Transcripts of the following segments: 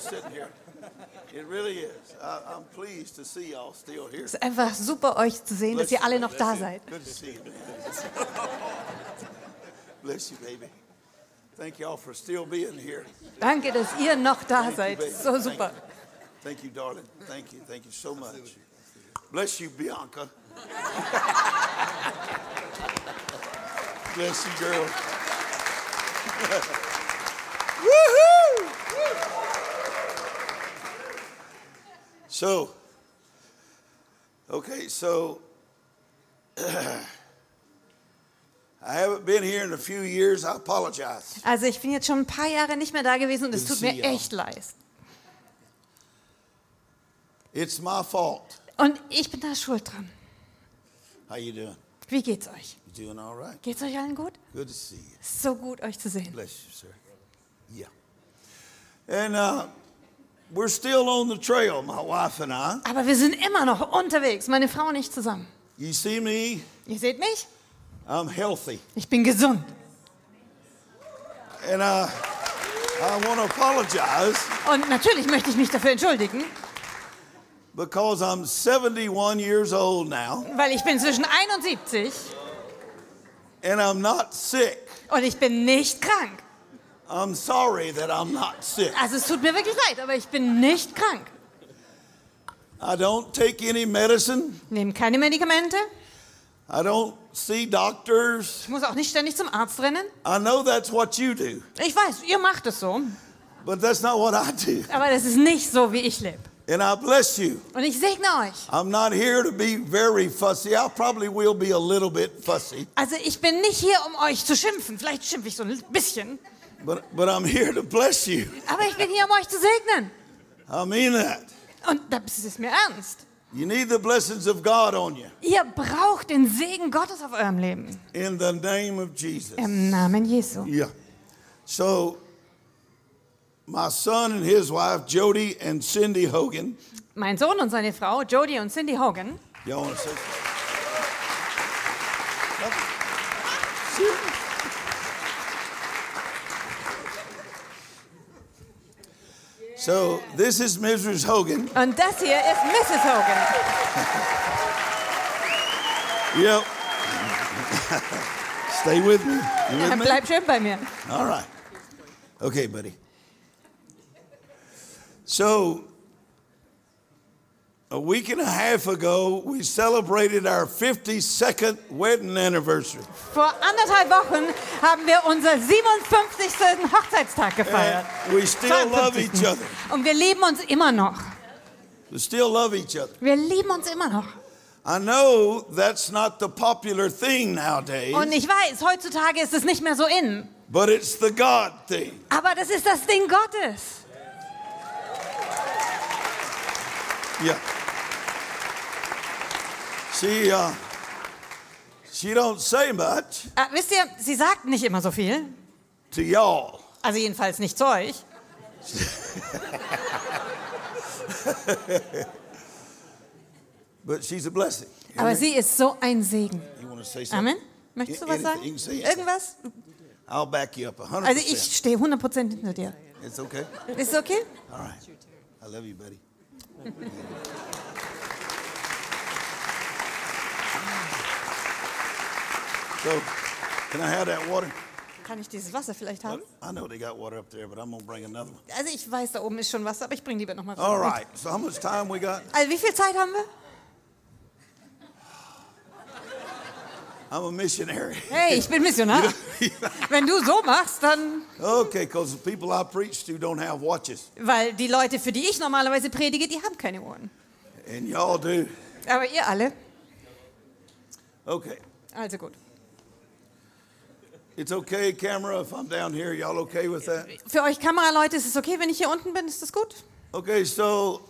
y'all sitting here. It really is. I, I'm pleased to see y'all still here. Es ist einfach super, euch zu sehen, dass ihr alle noch da seid. Good to see you, man. Bless you, baby. Thank y'all for still being here. Danke, dass ihr noch da Thank seid. So Thank super. you. Thank you, darling. Thank you. Thank you so much. Bless you, Bianca. Bless you, girl. Woohoo! So, okay, so I haven't been here in a few years. I apologize. Also ich bin jetzt schon ein paar Jahre nicht mehr da gewesen und es tut mir echt leid. It's my fault. Und ich bin da schuld dran. How you doing? Wie geht's euch? You doing all right? Geht's euch allen gut? Good to see you. So gut, euch zu sehen. Bless you, sir. Yeah. And uh, we're still on the trail, my wife and I. Aber wir sind immer noch unterwegs, meine Frau und ich zusammen. You see me? Ihr seht mich? I'm healthy. Ich bin gesund. And uh, I want to apologize Und natürlich möchte ich mich dafür entschuldigen, because I'm 71 years old now weil ich bin zwischen 71 and I'm not sick. und ich bin nicht krank. I'm sorry that I'm not sick. Also es tut mir wirklich leid, aber ich bin nicht krank. I don't take any medicine. Nehme keine Medikamente. I don't see doctors. Ich muss auch nicht ständig zum Arzt rennen. I know that's what you do, Ich weiß, ihr macht es so, but that's not what I do. aber das ist nicht so, wie ich lebe. And I bless you. Und ich segne euch. I'm not here to be very fussy. I probably will be a little bit fussy, Also ich bin nicht hier, um euch zu schimpfen. Vielleicht schimpfe ich so ein bisschen. But, but I'm here to bless you. Aber ich bin hier, um euch zu segnen. I mean that. Und das ist mir ernst. You need the blessings of God on you Ihr braucht den Segen Gottes auf eurem Leben. in the name of Jesus. Im Namen Jesu. Yeah. So, my son and his wife, Jody and Cindy Hogan, Mein Sohn und seine Frau, Jody und Cindy Hogan, y'all want to say So, this is Mrs. Hogan. und das hier ist Mrs. Hogan. Yep. Stay with me. You with me? Bleib schön bei mir. All right. Okay, buddy. So, a week and a half ago, we celebrated our 52nd wedding anniversary. Vor anderthalb Wochen haben wir unser 57. Hochzeitstag gefeiert. And we still love 52.. each other. Und wir lieben uns immer noch. We still love each other. Wir lieben uns immer noch. I know that's not the popular thing nowadays, Und ich weiß, heutzutage ist es nicht mehr so in. but it's the God thing. Aber das ist das Ding Gottes. Yeah. She, uh, she don't say much Äh, wisst ihr, sie sagt nicht immer so viel. to y'all. Also jedenfalls nicht zu euch. But she's a blessing. Aber sie ist so ein Segen. You want to say something? Amen? Möchtest du was sagen? Anything, say it. Irgendwas? I'll back you up 100%. Also ich stehe 100% hinter dir. It's okay. Ist okay? All right. I love you, buddy. so, can I have that water? Kann ich dieses Wasser vielleicht haben? I know they got water up there, but I'm gonna bring another one. Also ich weiß, da oben ist schon Wasser, aber ich bringe lieber noch mal All right. So how much time we got? Also wie viel Zeit haben wir? I'm a missionary. Hey, ich bin Missionar. Wenn du so machst, dann... okay, because the people I preach to don't have watches, Weil die Leute, für die ich normalerweise predige, die haben keine Ohren. and y'all do. Aber ihr alle. Okay. Also gut. It's okay, camera, if I'm down here. Y'all okay with that? Für euch Kameraleute ist es okay, wenn ich hier unten bin? Ist das gut? Okay, so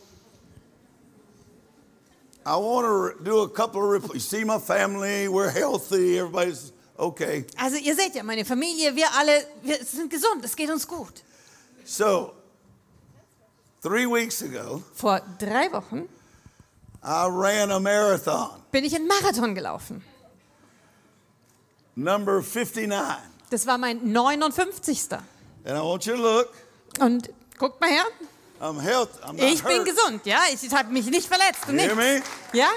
I want to do a couple of. You see my family, we're healthy, everybody's okay. Also ihr seht ja, meine Familie, wir alle, wir sind gesund, es geht uns gut. So, three weeks ago, Vor drei Wochen I ran a marathon, bin ich einen Marathon gelaufen. Number 59. Das war mein 59. And I want you to look. Und guckt mal her, I'm healthy. I'm not ich bin hurt. gesund, ja. Ich habe mich nicht verletzt und nichts. Ja?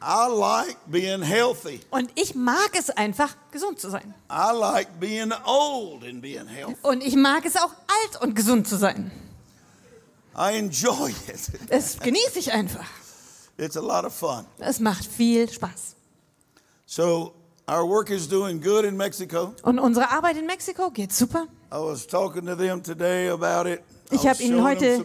I like being healthy. Und ich mag es einfach, gesund zu sein. I like being old and being healthy. Und ich mag es auch, alt und gesund zu sein. I enjoy it. Das genieße ich einfach. It's a lot of fun. Es macht viel Spaß. So our work is doing good in Mexico. Und unsere Arbeit in Mexiko geht super. I was talking to them today about it. Ich habe Ihnen heute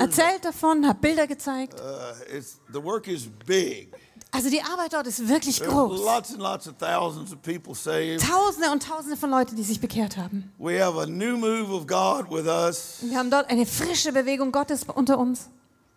erzählt davon, habe Bilder gezeigt. Uh, it's, the work is big. Also die Arbeit dort ist wirklich groß. lots and lots of thousands of people saved. Tausende und Tausende von Leuten, die sich bekehrt haben. We have a new move of God with us. Und wir haben dort eine frische Bewegung Gottes unter uns.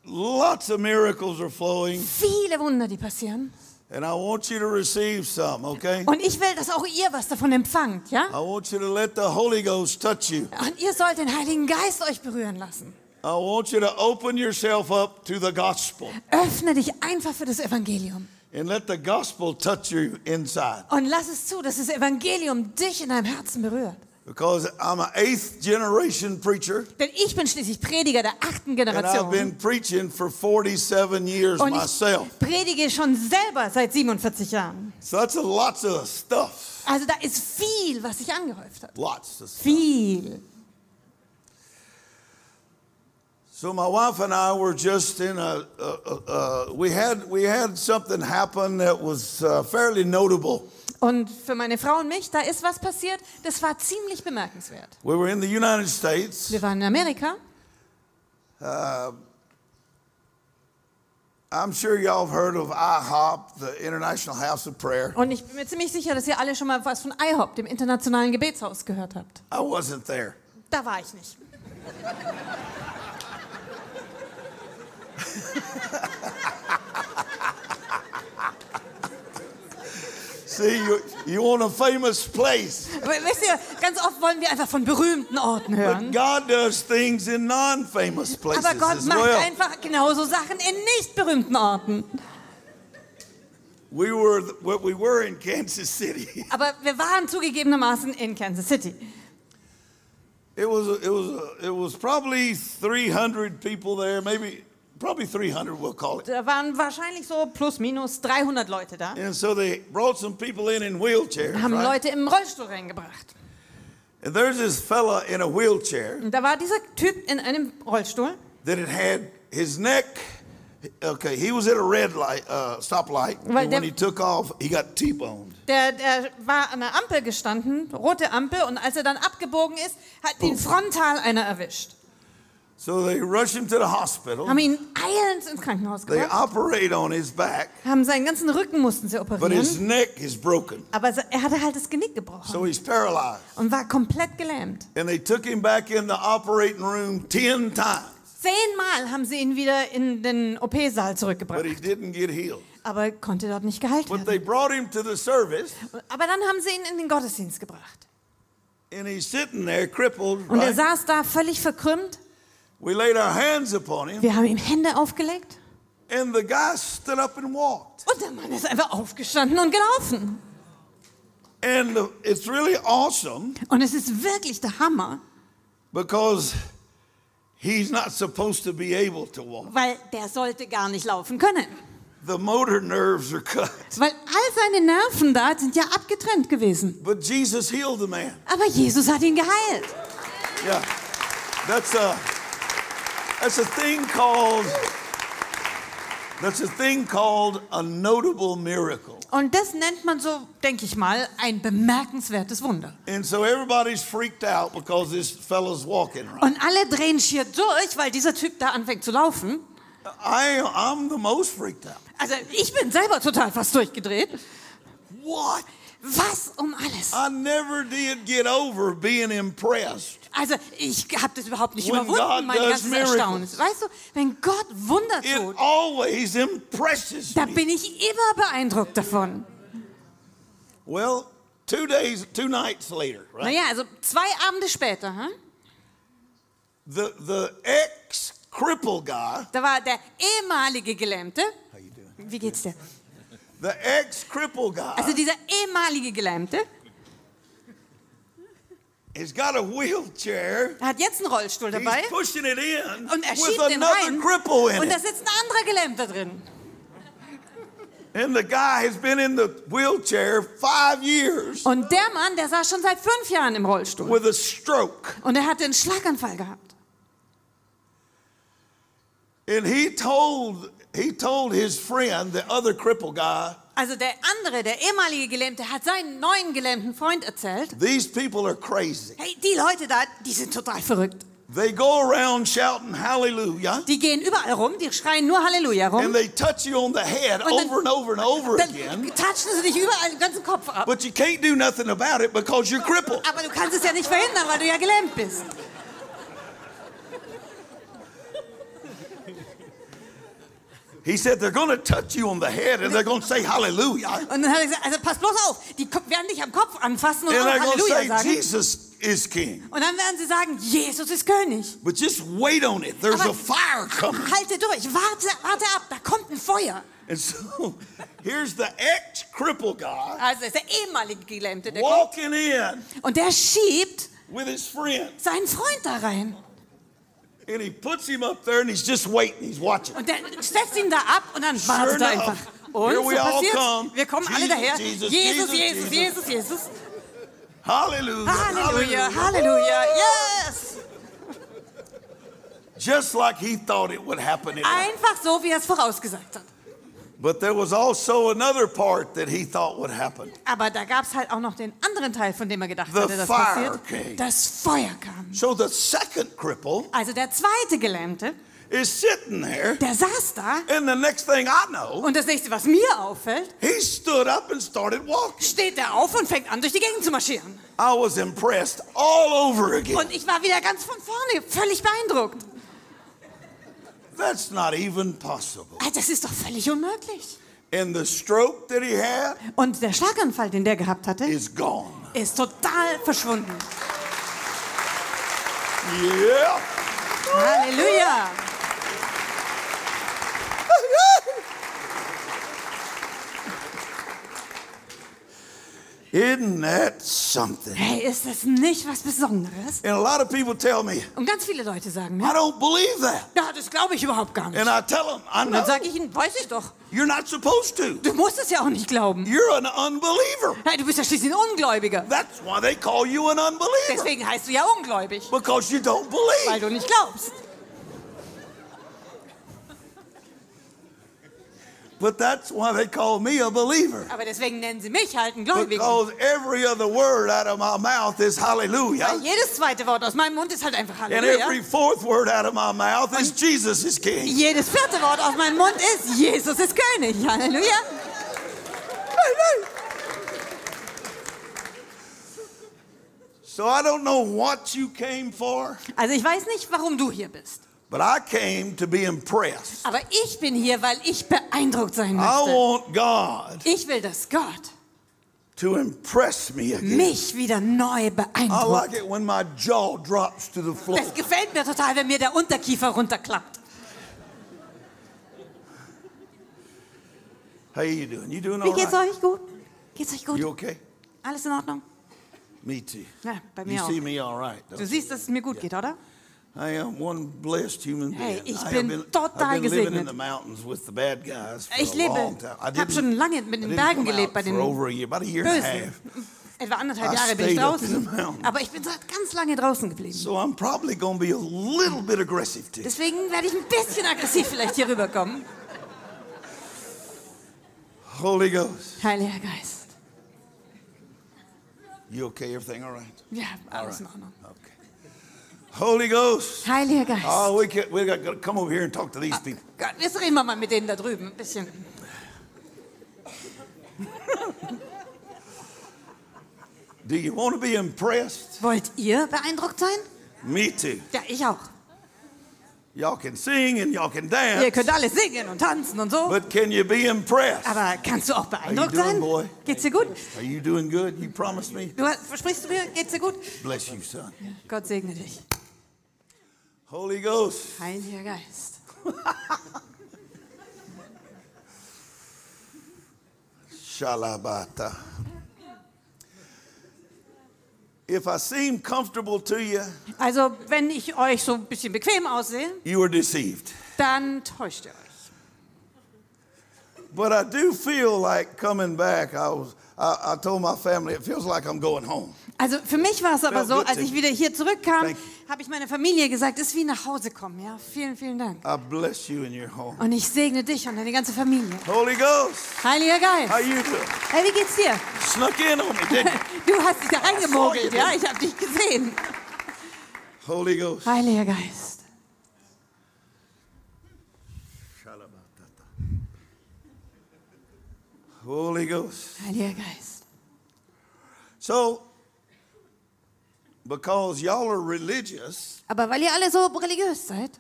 Lots of miracles are flowing, Viele Wunder, die passieren. And I want you to receive some, okay? Und ich will, dass auch ihr was davon empfangt, ja? I want you to let the Holy Ghost touch you. Und ihr sollt den Heiligen Geist euch berühren lassen. I want you to open yourself up to the gospel Öffne dich einfach für das Evangelium. and let the gospel touch you inside. Und lass es zu, dass das Evangelium dich in deinem Herzen berührt. Because I'm an eighth generation preacher, Denn ich bin schließlich Prediger der achten Generation. and I've been preaching for 47 years Und myself. ich predige schon selber seit 47 Jahren. So that's a lots of stuff. Also da ist viel, was sich angehäuft hat. Lots of stuff. Viel. So my wife and I were just in a, a, a, a we had we had something happen that was uh, fairly notable. Und für meine Frau und mich, da ist was passiert, das war ziemlich bemerkenswert. We were in the United States. Wir waren in Amerika I'm sure y'all have heard of IHOP, the International House of Prayer. und ich bin mir ziemlich sicher, dass ihr alle schon mal was von IHOP, dem internationalen Gebetshaus, gehört habt. I wasn't there. Da war ich nicht. See, you, you want a famous place. Wisst ihr, ganz oft wollen wir einfach von berühmten Orten But hören. God does things in non-famous places Aber Gott as macht well. einfach genauso Sachen in nicht berühmten Orten. We were what we were in Kansas City. Aber wir waren zugegebenermaßen in Kansas City. It was it was it was probably 300 people there, maybe probably 300 we'll call it. Da waren wahrscheinlich so plus minus 300 Leute da. And so they brought some people in in wheelchairs, Haben right? Leute im Rollstuhl reingebracht. And there's this fella in a wheelchair Und da war dieser Typ in einem Rollstuhl. that had had his neck. Okay, he was at a red light, uh, stoplight, Weil and when he took off, he got T-boned. Der, der war an der Ampel gestanden, rote Ampel, und als er dann abgebogen ist, hat ihn frontal einer erwischt. So they rushed him to the hospital. Haben ihn eilends ins Krankenhaus They gebracht. operate on his back, Haben seinen ganzen Rücken mussten sie but his operieren. neck is broken, Aber se- er hatte halt das Genick gebrochen so he's paralyzed. und war komplett gelähmt. And they took him back in the operating room 10 times, Zehnmal haben sie ihn wieder in den OP-Saal but zurückgebracht. he didn't get healed. Aber er konnte dort nicht geheilt But they werden. brought him to the service, Aber dann haben sie ihn in den Gottesdienst gebracht. and he's sitting there crippled. Und er Right? saß da völlig verkrümmt. Wir haben ihm Hände aufgelegt. and the guy stood up and walked. Und der Mann ist einfach aufgestanden und gelaufen. And uh, it's really awesome Und es ist wirklich der Hammer, because he's not supposed to be able to walk. weil der sollte gar nicht laufen können. The motor nerves are cut. Weil all seine Nerven da sind ja abgetrennt gewesen. But Jesus healed the man. Aber Jesus hat ihn geheilt. Yeah. That's a that's a thing called that's a thing called a notable miracle. Und das nennt man so, denke ich mal, ein bemerkenswertes Wunder. And so everybody's freaked out because this fellow's walking right. Und alle drehen schier durch, weil dieser Typ da anfängt zu laufen. I I'm the most freaked out. Also ich bin selber total fast durchgedreht. What? Was um alles? I never did get over being impressed. Also ich habe das überhaupt nicht When God überwunden, mein does ganzes miracles. Erstaunen. Weißt du, wenn Gott Wunder It tut, always impresses da bin ich immer beeindruckt davon. Well, two days, two nights later, right? Naja, also zwei Abende später, hm? The the ex cripple guy, da war der ehemalige Gelähmte. how you doing? Wie geht's dir? The ex cripple guy Also dieser ehemalige Gelähmte He's got a wheelchair. Er hat jetzt einen Rollstuhl dabei He's pushing it in und er schiebt den another rein cripple in und da it. sitzt ein anderer Gelähmter drin. And the guy has been in the wheelchair five years Und der Mann, der saß schon seit fünf Jahren im Rollstuhl with a stroke. und er hatte einen Schlaganfall gehabt. And he told he told his friend, the other cripple guy, Also der andere, der ehemalige Gelähmte, hat seinen neuen gelähmten Freund erzählt, these people are crazy. hey, die Leute da, die sind total verrückt. They go around shouting hallelujah Die gehen überall rum, die schreien nur Halleluja rum. and they touch you on the head Und dann- over and over and over Dann again. touchen sie dich überall den ganzen Kopf ab. But you can't do nothing about it because you're crippled. Aber du kannst es ja nicht verhindern, weil du ja gelähmt bist. He said they're going to touch you on the head and they're going to say hallelujah. Und dann hat er gesagt, also pass bloß auf, die werden dich am Kopf anfassen und And auch they're going to Halleluja say sagen. Jesus is king. Und dann werden sie sagen, Jesus ist König. But just wait on it. There's Aber a fire coming. halte durch, warte, warte ab, da kommt ein Feuer. And so here's the ex cripple guy Also ist der ehemalige Gelähmte, der kommt. walking in Und der schiebt with his friend. seinen Freund da rein. And he puts him up there and he's just waiting. He's watching. Und der setzt ihn da ab und dann wartet Sure er einfach. Und here so passiert's. come. Wir kommen alle Jesus, daher. Jesus, Jesus, Jesus, Jesus, Jesus. Halleluja, hallelujah. Halleluja, yes. Just like he thought it would happen. Einfach so, wie er es vorausgesagt hat. But there was also another part that he thought would happen. Aber da gab es halt auch noch den anderen Teil, von dem er gedacht The hatte, das fire passiert. came. Das Feuer kam. So the second cripple Also der zweite Gelähmte, is sitting there, der saß da and the next thing I know, und das nächste, was mir auffällt, he stood up and started walking. steht er auf und fängt an, durch die Gegend zu marschieren. I was impressed all over again. Und ich war wieder ganz von vorne, völlig beeindruckt. That's not even possible. Ah, Das ist doch völlig unmöglich. And the stroke that he had Und der Schlaganfall, den der gehabt hatte, is gone. ist total verschwunden. Yeah. Halleluja. Isn't that something? Hey, ist das nicht was Besonderes? And a lot of people tell me, Und ganz viele Leute sagen I mir, don't believe that. ja, das glaube ich überhaupt gar nicht. And I tell them, I Und dann sage ich ihnen, weiß ich doch. You're not supposed to. Du musst es ja auch nicht glauben. You're an unbeliever. Hey, du bist ja schließlich ein Ungläubiger. That's why they call you an unbeliever. Deswegen heißt du ja ungläubig, Because you don't weil believe. du nicht glaubst. But that's why they call me a believer. Aber deswegen nennen sie mich halt einen Gläubigen. Because every other word out of my mouth is hallelujah. Weil jedes zweite Wort aus meinem Mund ist halt einfach And Halleluja. every fourth word out of my mouth is Jesus is king. Jedes vierte Wort aus meinem Mund ist, Jesus ist König. Halleluja. So I don't know what you came for, Also ich weiß nicht, warum du hier bist. But I came to be impressed. Aber ich bin hier, weil ich beeindruckt sein I möchte. want God Ich will, dass Gott to impress me again. mich wieder neu I like beeindruckt. it when my jaw drops to the floor. Das gefällt mir total, wenn mir der Unterkiefer runterklappt. How you doing? You doing Wie geht's right? euch? Gut? Geht's euch gut? You okay? Alles in Ordnung? Me too. Ja, bei You mir auch. see me all right. Du you? siehst, dass es mir gut geht, oder? I am one blessed human Hey, being. ich I have bin been, total gesegnet. the mountains with the bad guys for Ich lebe, ich habe schon lange mit den Bergen gelebt, bei den for over a year, about a year and a Bösen. Etwa anderthalb Jahre bin ich draußen. Aber ich bin seit ganz lange draußen geblieben. So I'm probably going to be a little bit aggressive too. Deswegen werde ich ein bisschen aggressiv vielleicht hier rüberkommen. Holy Ghost. Heiliger Geist. You okay? Everything all right? Ja, alles in Ordnung. Okay. Holy Ghost. Heiliger Geist. Oh, we can, we got to come over here and talk to these people. Gott, jetzt reden wir mal mit denen da drüben ein bisschen. Do you want to be impressed? Wollt ihr beeindruckt sein? Me too. Ja, ich auch. Y'all can sing and y'all can Ihr dance, könnt alle singen und tanzen und so. but can you be impressed? Aber kannst du auch beeindruckt doing, sein? boy? Geht's dir gut? Are you doing good? You promised me? Du versprichst du mir, geht's dir gut? Bless you, son. Gott segne dich. Holy Ghost. Heiliger Geist. Shalabata. If I seem comfortable to you, Also, wenn ich euch so ein bisschen bequem aussehe, you were deceived. dann täuscht ihr euch. But I do feel like coming back. I was. I, I told my family it feels like I'm going home. Also für mich war es aber so, als ich wieder hier zurückkam, habe ich meiner Familie gesagt, es ist wie nach Hause kommen. Ja, vielen, vielen Dank. I bless you in your home. Und ich segne dich und deine ganze Familie. Holy Ghost, Heiliger how Geist. you doing? Hey, wie geht's dir? Snuck in on me, Du hast dich da reingemogelt, ja? Ich habe dich gesehen. Holy Ghost. Heiliger Geist. Holy Ghost. Heiliger Geist. So, because y'all are religious, Aber weil ihr alle so religiös seid,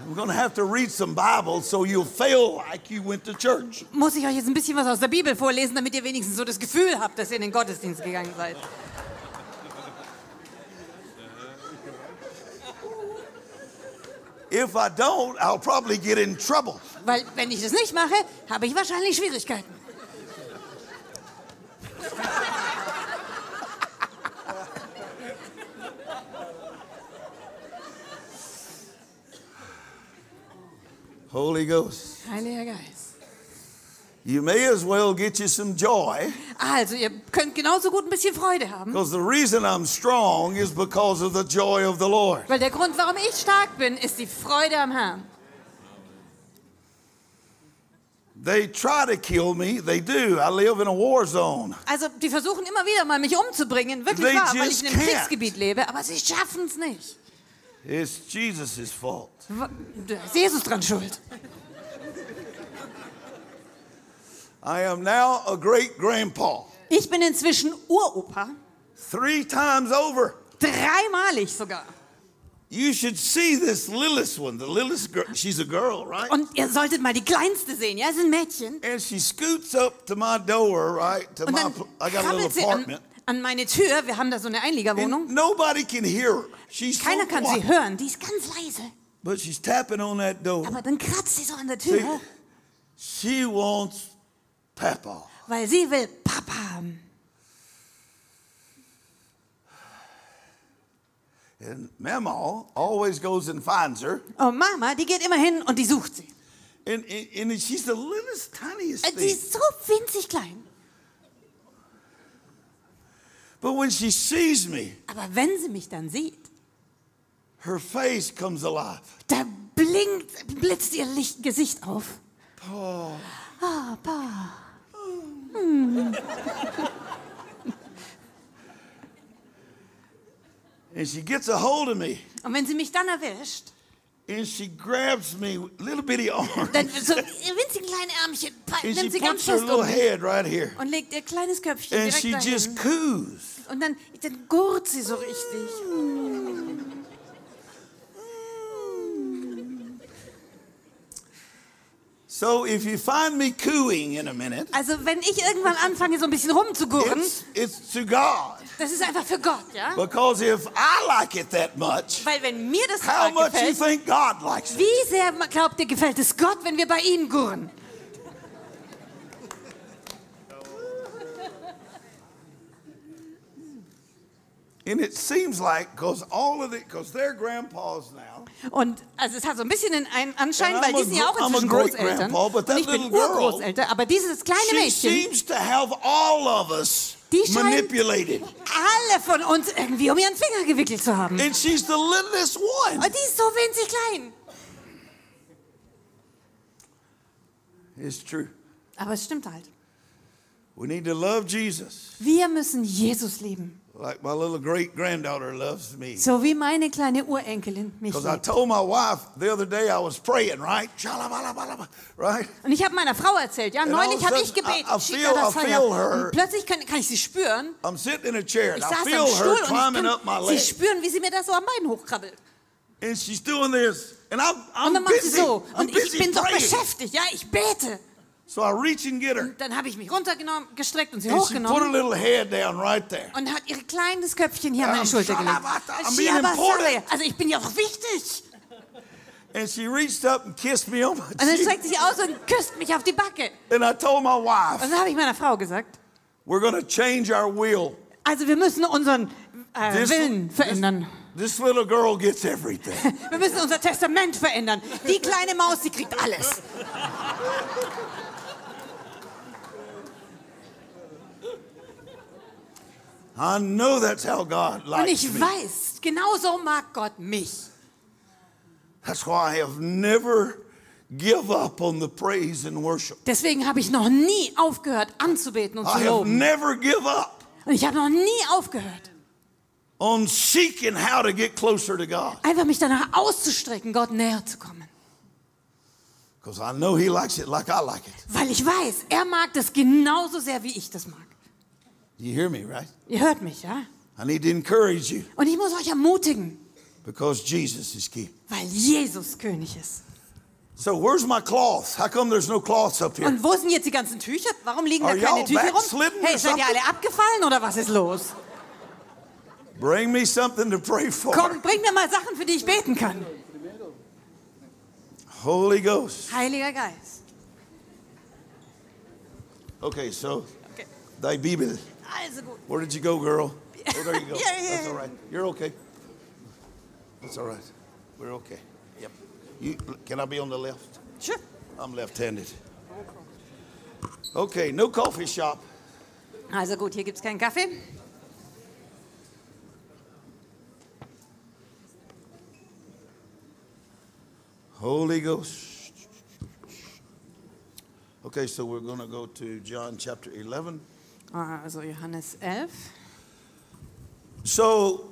I'm going to have to read some Bible so you'll feel like you went to church. muss ich euch jetzt ein bisschen was aus der Bibel vorlesen, damit ihr wenigstens so das Gefühl habt, dass ihr in den Gottesdienst gegangen seid. If I don't, I'll probably get in trouble. Weil wenn ich das nicht mache, habe ich wahrscheinlich Schwierigkeiten. Holy Ghost. Heiliger Geist. You may as well get you some joy Also, ihr könnt genauso gut ein bisschen Freude haben. because the reason I'm strong is because of the joy of the Lord. Weil der Grund, warum ich stark bin, ist die Freude am Herrn. They try to kill me, they do. I live in a war zone. Also, die versuchen immer wieder mal, mich umzubringen. Wirklich They wahr, weil ich in einem can't. Kriegsgebiet lebe. Aber sie schaffen es nicht. It's Jesus' fault. Da ist Jesus dran schuld. I am now a great grandpa. Ich bin inzwischen Uropa. Three times over. Dreimalig sogar. You should see this littlest one. The littlest girl, she's a girl, right? Und ihr solltet mal die Kleinste sehen. Ja, ist ein Mädchen. And she scoots up to my door, right? To Und my, I got a little sie an, apartment. an meine Tür. Wir haben da so eine Einliegerwohnung. And nobody can hear her. She's so Keiner kann sie hören. Die ist ganz leise. But she's tapping on that door. Aber dann kratzt sie so an der See, Tür, she wants Papa. weil sie will Papa haben. And Mama always goes and finds her. Und Mama, die geht immer hin und die sucht sie. And, and, and she's the littlest, tiniest Äh, thing. ist so winzig klein. But when she sees me, Aber wenn sie mich dann sieht, her face comes alive. da blinkt, blitzt ihr Licht Gesicht auf. Ah, Pa. And she gets a hold of me. Und wenn sie mich dann erwischt, And she grabs me, little bitty arms. dann so ihr winzig kleine Ärmchen And she nimmt sie ganz puts her fest little um mich head right here. und legt ihr kleines Köpfchen And direkt she dahin. just coos. Und dann, dann gurt sie so richtig. So if you find me cooing in a minute, Also wenn ich irgendwann anfange, so ein bisschen rumzugurren, it's, it's to God. das ist einfach für Gott, ja? Because if I like it that much, Weil wenn mir das how total much you gefällt, think God likes it? wie sehr glaubt ihr, gefällt es Gott, wenn wir bei ihm gurren? Und also es hat so ein bisschen einen Anschein, weil die sind ja auch gr- I'm a inzwischen Großeltern. grandpa, but that Und ich bin little girl, Urgroßelter, aber dieses kleine Mädchen, seems to have all of us Die scheint- manipulated. alle von uns irgendwie um ihren Finger gewickelt zu haben. And she's the littlest one. Und die ist so winzig klein. It's true. Aber es stimmt halt. We need to love Jesus Wir müssen Jesus lieben. Like my little great granddaughter loves me. So wie meine kleine Urenkelin mich Because I liebt. told my wife the other day I was praying, right? Right? Und ich habe meiner Frau erzählt, ja, neulich habe ich gebetet. I- I feel- I feel her. Und plötzlich kann, kann ich sie spüren. I'm sitting in a chair Ich and I saß feel am her Stuhl und climbing up my kann sie leg. spüren, wie sie mir das so am Bein hochkrabbelt. And she's doing this. And I'm, Und I'm dann macht sie so. I'm Und ich bin so praying. beschäftigt, ja, ich bete. So I reach and get her. Dann habe ich mich runtergenommen, gestreckt und sie And she put her hochgenommen little head down right there. und hat ihr kleines Köpfchen hier an meine Schulter gelegt. Shalabata, I'm being Shiabasale. important. Also ich bin ja auch wichtig. And she reached up and kissed me on my Und dann cheek. streckt sie sich aus und küsst mich auf die Backe. And I told my Und wife, dann habe ich meiner Frau gesagt, We're going to change our will. Also wir müssen unseren äh, This- Willen verändern. This little girl gets everything. Wir müssen unser Testament verändern. Die kleine Maus, die kriegt alles. I know that's how God Und likes ich me. weiß, genau so mag Gott mich. That's why I have never give up on the praise and worship. Deswegen habe ich noch nie aufgehört anzubeten und zu I have loben. never give up Und ich habe noch nie aufgehört, on seeking how to get closer to God. einfach mich danach auszustrecken, Gott näher zu kommen. Because I know He likes it like I like it. Weil ich weiß, er mag das genauso sehr, wie ich das mag. You hear me, right? Ihr hört mich, ja? I need to encourage you Und ich muss euch ermutigen, because Jesus is key. weil Jesus König ist. So where's my cloth? How come there's no cloths up here? Und wo sind jetzt die ganzen Tücher? Warum liegen da Are keine y'all Tücher rum? backslidden Hey, or seid ihr something? alle abgefallen oder was ist los? Bring me something to pray for. Komm, bring mir mal Sachen, für die ich beten kann. Holy Ghost. Heiliger Geist. Okay, so Okay. thy Bibel. Where did you go, girl? Oh, there you go. Yeah, yeah, That's all right. You're okay. That's all right. We're okay. Yep. You, can I be on the left? Sure. I'm left-handed. Okay, no coffee shop. Also gut, hier gibt es keinen Kaffee. Holy Ghost. Okay, so we're going to go to John chapter 11. Also Johannes 11. So,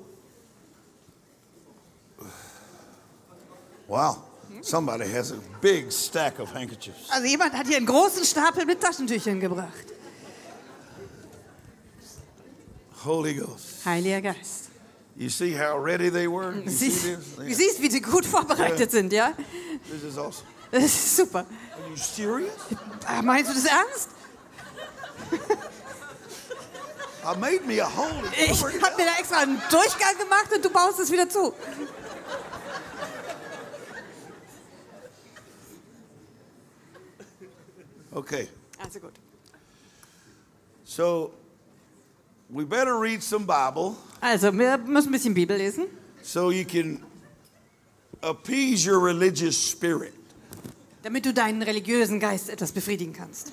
wow, somebody has a big stack of handkerchiefs. Also jemand hat hier einen großen Stapel mit Taschentüchern gebracht. Holy Ghost. Heiliger Geist. You see how ready they were? You Du see siehst, this? du siehst, wie sie gut vorbereitet sind, ja? This is awesome. Das ist super. Are you serious? Ah, Meinst du das ernst? I made me a hole. and Ich habe mir da extra einen Durchgang gemacht und du baust es wieder zu. Okay, Also gut. so we better read some Bible Also, wir müssen ein bisschen Bibel lesen, so you can appease your religious spirit. damit du deinen religiösen Geist etwas befriedigen kannst.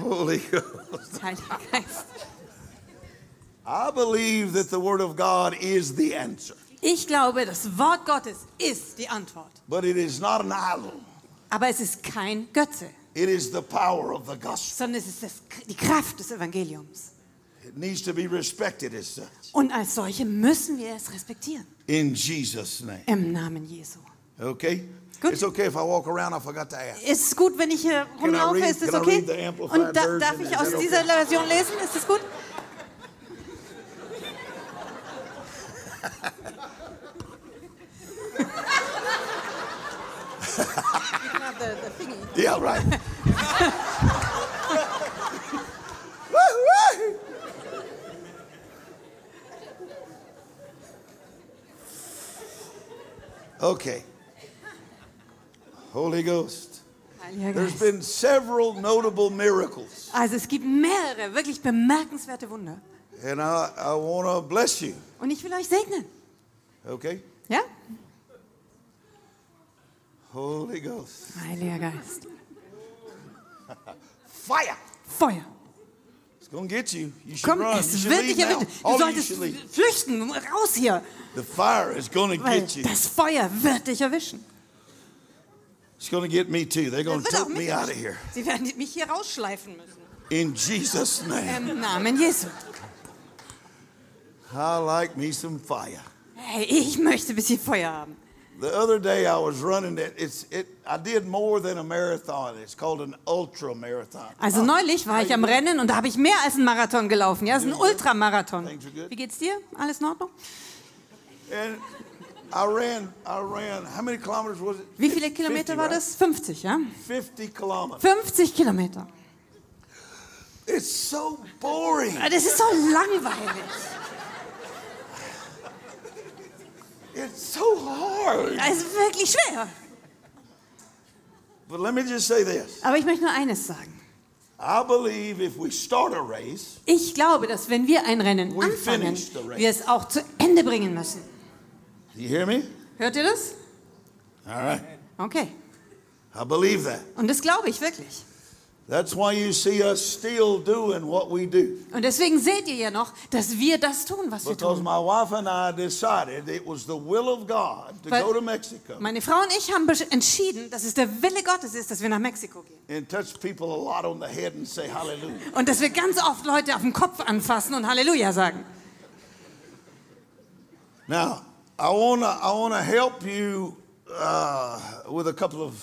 Holy Ghost. Heiliger Geist. I believe that the Word of God is the answer, Ich glaube, das Wort Gottes ist die Antwort. but it is not an idol. Aber es ist kein Götze, It is the power of the gospel. sondern es ist das, die Kraft des Evangeliums. It needs to be respected as such. Und als solche müssen wir es respektieren. In Jesus' name. Im Namen Jesu. Okay? Good. It's okay if I walk around, I forgot to ask. Ist es gut, wenn ich hier rumlaufe? read- Ist es okay? the Und da, darf ich aus dieser okay? Version lesen? Ist das gut? Yeah, right. Okay. Holy Ghost. There's been several notable miracles, Also es gibt mehrere wirklich bemerkenswerte Wunder. and I, I want to bless you. Und ich will euch segnen. Okay? Ja? Holy Ghost. Heiliger Geist. Fire. Feuer. It's going to get you. You should Komm, run. You es should wird dich erwischen. Du you solltest flüchten. Raus hier. The fire is to Weil get you. das Feuer wird dich erwischen. It's going to get me too. They're going to take me out of here. Sie werden mich hier rausschleifen müssen. In Jesus' name. Im Namen Jesu. I like me some fire. Hey, ich möchte ein bisschen Feuer haben. The other day I was running it. It's it. I did more than a marathon. It's called an ultra marathon. Also neulich war ich am Rennen und da habe ich mehr als einen Marathon gelaufen. Ja, es ist ein Ultramarathon. Things are good. Wie geht's dir? Alles in Ordnung? And I ran. I ran. How many kilometers was it? Wie viele 50, Kilometer war right? das? 50, ja? 50 kilometers. 50 Kilometer. It's so boring. Das ist so langweilig. It's so hard. Das ist wirklich schwer. But let me just say this. Aber ich möchte nur eines sagen. I believe if we start a race, Ich glaube, dass wenn wir ein Rennen anfangen, wir es auch zu Ende bringen müssen. You hear me? Hört ihr das? All right. Okay. I believe that. Und das glaube ich wirklich. That's why you see us still doing what we do. Und deswegen seht ihr ja noch, dass wir das tun, was wir Because tun. my wife and I decided it was the will of God to Weil- go to Mexico Meine Frau und ich haben entschieden, dass es der Wille Gottes ist, dass wir nach Mexiko gehen. and touch people a lot on the head and say hallelujah. Und dass wir ganz oft Leute auf den Kopf anfassen und Halleluja sagen. Now, I wanna I wanna help you uh, with a couple of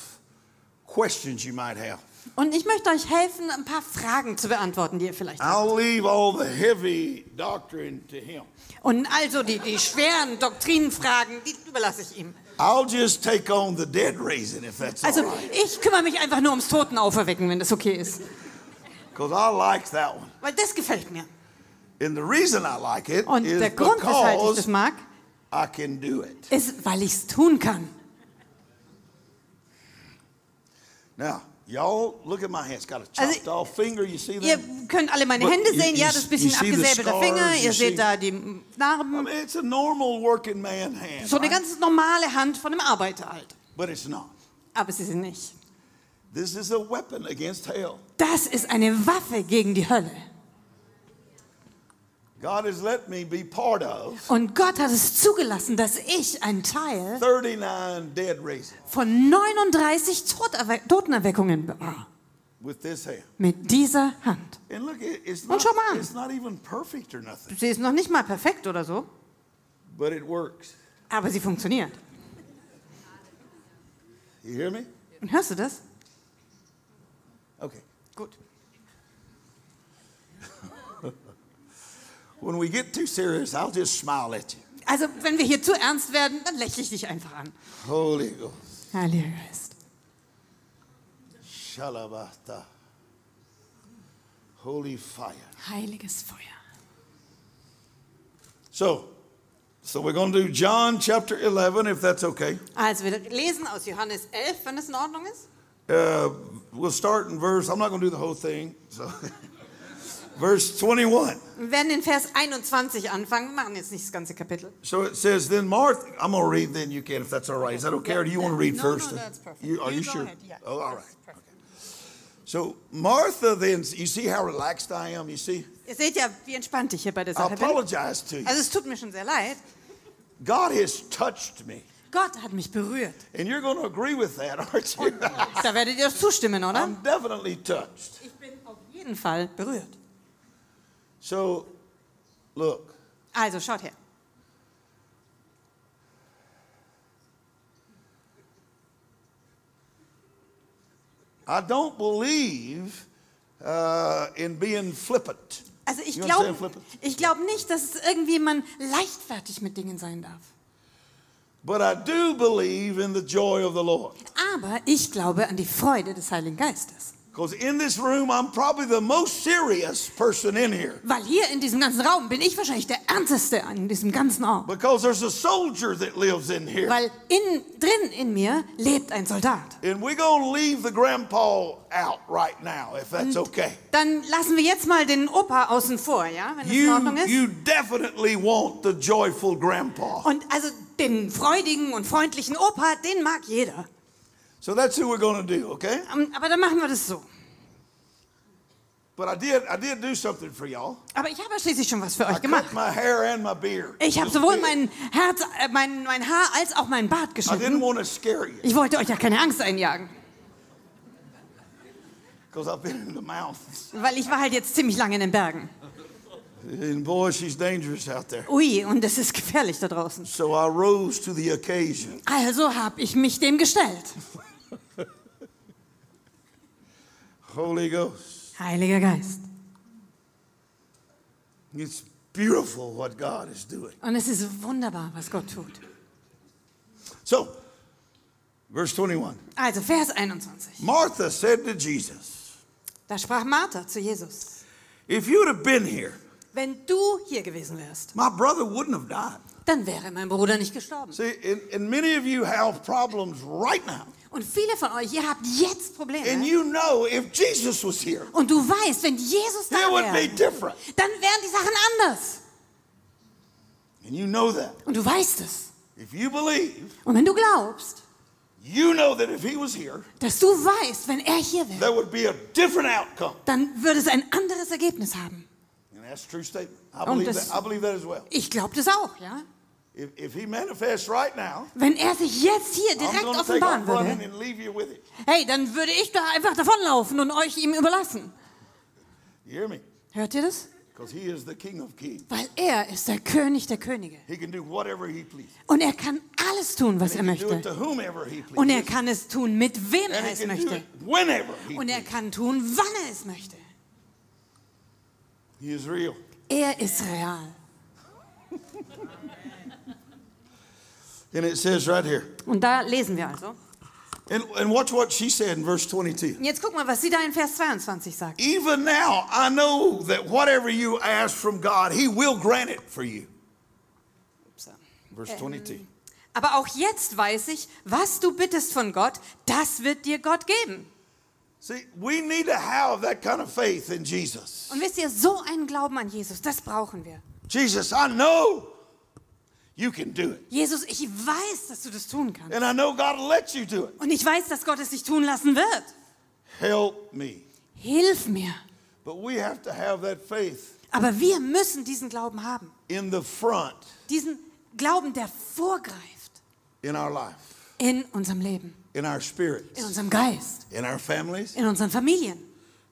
questions you might have. Und ich möchte euch helfen, ein paar Fragen zu beantworten, die ihr vielleicht habt. I'll leave all the heavy doctrine to him. Und also die, die schweren Doktrinenfragen, die überlasse ich ihm. I'll just take on the dead raising if that's Also right. ich kümmere mich einfach nur ums Totenauferwecken, wenn das okay ist. Because I like that one. Weil das gefällt mir. And the reason I like it Und is der Grund, weshalb ich das mag, I can do it. ist, weil ich es tun kann. Now, y'all look at my hands. Got a Also, chopped off finger. You see Ihr that? könnt alle meine But Hände you- sehen. you Ja, das bisschen abgesäbelter Finger. Ihr see- seht da die I Narben. mean, it's a normal working man hand. So eine right? ganz normale Hand von einem Arbeiter halt. But it's not. Aber sie sind nicht. This is a weapon against hell. Das ist eine Waffe gegen die Hölle. God has let me be part of Und Gott hat es zugelassen, dass ich ein Teil 39 dead von 39 Toterwe Totenerweckungen war. with this hand. Mit dieser Hand. And look, it- it's Und not, schau mal an. it's not even perfect or nothing, Sie ist noch nicht mal perfekt oder so, but it works. aber sie funktioniert. You hear me? Und hörst du das? Okay. Gut. When we get too serious, I'll just smile at you. Also, wenn wir hier zu ernst werden, dann lächle ich dich einfach an. Holy Ghost. Heiliger Geist. Shalabata. Holy fire. Heiliges Feuer. So, so we're going to do John chapter 11, if that's okay. Also, wir lesen aus Johannes 11, wenn es in Ordnung ist. Uh, we'll start in verse, I'm not going to do the whole thing. So, verse 21. Wir werden in Vers 21 anfangen. Wir machen jetzt nicht das ganze Kapitel. So it says, then Martha, I'm going to read, then you can, if that's all right. Is that okay, or do you want to read No, first? no, that's perfect. You, are You you, sure? ahead, yeah. Oh, all right. So Martha then, you see how relaxed I am? You see? Ihr seht ja, wie entspannt ich hier bei der I Sache bin. apologize to you. Also, es tut mir schon sehr leid. God has touched me. Gott hat mich berührt. And you're going to agree with that, aren't you? Da werdet ihr zustimmen, oder? I'm definitely touched. Ich bin auf jeden Fall berührt. So, look, Also, schaut her. I don't believe uh, in being flippant. Also ich glaube glaub nicht, dass irgendwie man leichtfertig mit Dingen sein darf. But I do believe in the joy of the Lord. Aber ich glaube an die Freude des Heiligen Geistes. Because in this room, I'm probably the most serious person in here. Weil hier in diesem ganzen Raum bin ich wahrscheinlich der Ernsteste an diesem ganzen Ort. Because there's a soldier that lives in here. Weil innen drin in mir lebt ein Soldat. And we're going to leave the grandpa out right now, if that's okay. Dann lassen wir jetzt mal den Opa außen vor, ja, wenn das in You, Ordnung ist. you definitely want the joyful grandpa. Und also den freudigen und freundlichen Opa, den mag jeder. So that's who we're going to do, okay? Ähm, Aber dann machen wir das so. But I did, I did do something for y'all. Aber ich habe ja schließlich schon was für I euch gemacht. my hair and my beard. Ich habe sowohl mein, Herz, äh, mein, mein Haar als auch mein Bart I didn't geschnitten. want to scare you Ich wollte euch ja keine Angst einjagen, because I've been in the mountains. weil ich war halt jetzt ziemlich lange in den Bergen. And boy, she's dangerous out there. Ui, und es ist gefährlich da draußen. So I rose to the occasion. Also habe ich mich dem gestellt. Holy Ghost. Heiliger Geist. It's beautiful what God is doing. Und es ist wunderbar, was Gott tut. So, verse 21. Also Vers 21. Martha said to Jesus, Da sprach Martha zu Jesus. If you'd have been here, Wenn du hier gewesen wärst, my brother wouldn't have died. dann wäre mein Bruder nicht gestorben. See, and, and many of you have problems right now. Und viele von euch, ihr habt jetzt And Probleme. you know if Jesus was here, Und du weißt, wenn Jesus da it would be wäre, different. dann wären die Sachen anders. And you know that. Und du weißt es. If you believe, Und wenn du glaubst, you know that if he was here, dass du weißt, wenn er hier wäre, there would be a different outcome. dann würde es ein anderes Ergebnis haben. And that's a true statement. I Und believe das- that, I believe that as well. Ich glaube das auch, ja. If, if he manifests right now, Wenn er sich jetzt hier direkt offenbaren würde, and leave you with it. hey, dann würde ich da einfach davonlaufen und euch ihm überlassen. You hear me? Hört ihr das? Because he is the King of Kings. Weil er ist der König der Könige. He can do whatever he pleases. Und er kann alles tun, was He er can do it möchte. to whomever he pleases. Und er kann es tun, mit wem and er he es can do möchte. Und er kann tun, wann er es möchte. He is real. Er ist real. And it says right here. Und da lesen wir also. And, and watch what she said in verse 22. Und jetzt guck mal, was sie da in Vers 22 sagt. Even now, I know that whatever you ask from God, He will grant it for you. Verse 22. Aber auch jetzt weiß ich, was du bittest von Gott, das wird dir Gott geben. See, we need to have that kind of faith in Jesus. Und wisst ihr, so einen Glauben an Jesus, das brauchen wir. Jesus, I know you can do it. Jesus, ich weiß, dass du das tun kannst. And I know God will let you do it. Und ich weiß, dass Gott es dich tun lassen wird. Help me. Hilf mir. But we have to have that faith Aber wir müssen diesen Glauben haben. in the front Diesen Glauben, der vorgreift in our life, in unserem Leben, in our in spirits, unserem Geist, in our families, in unseren Familien.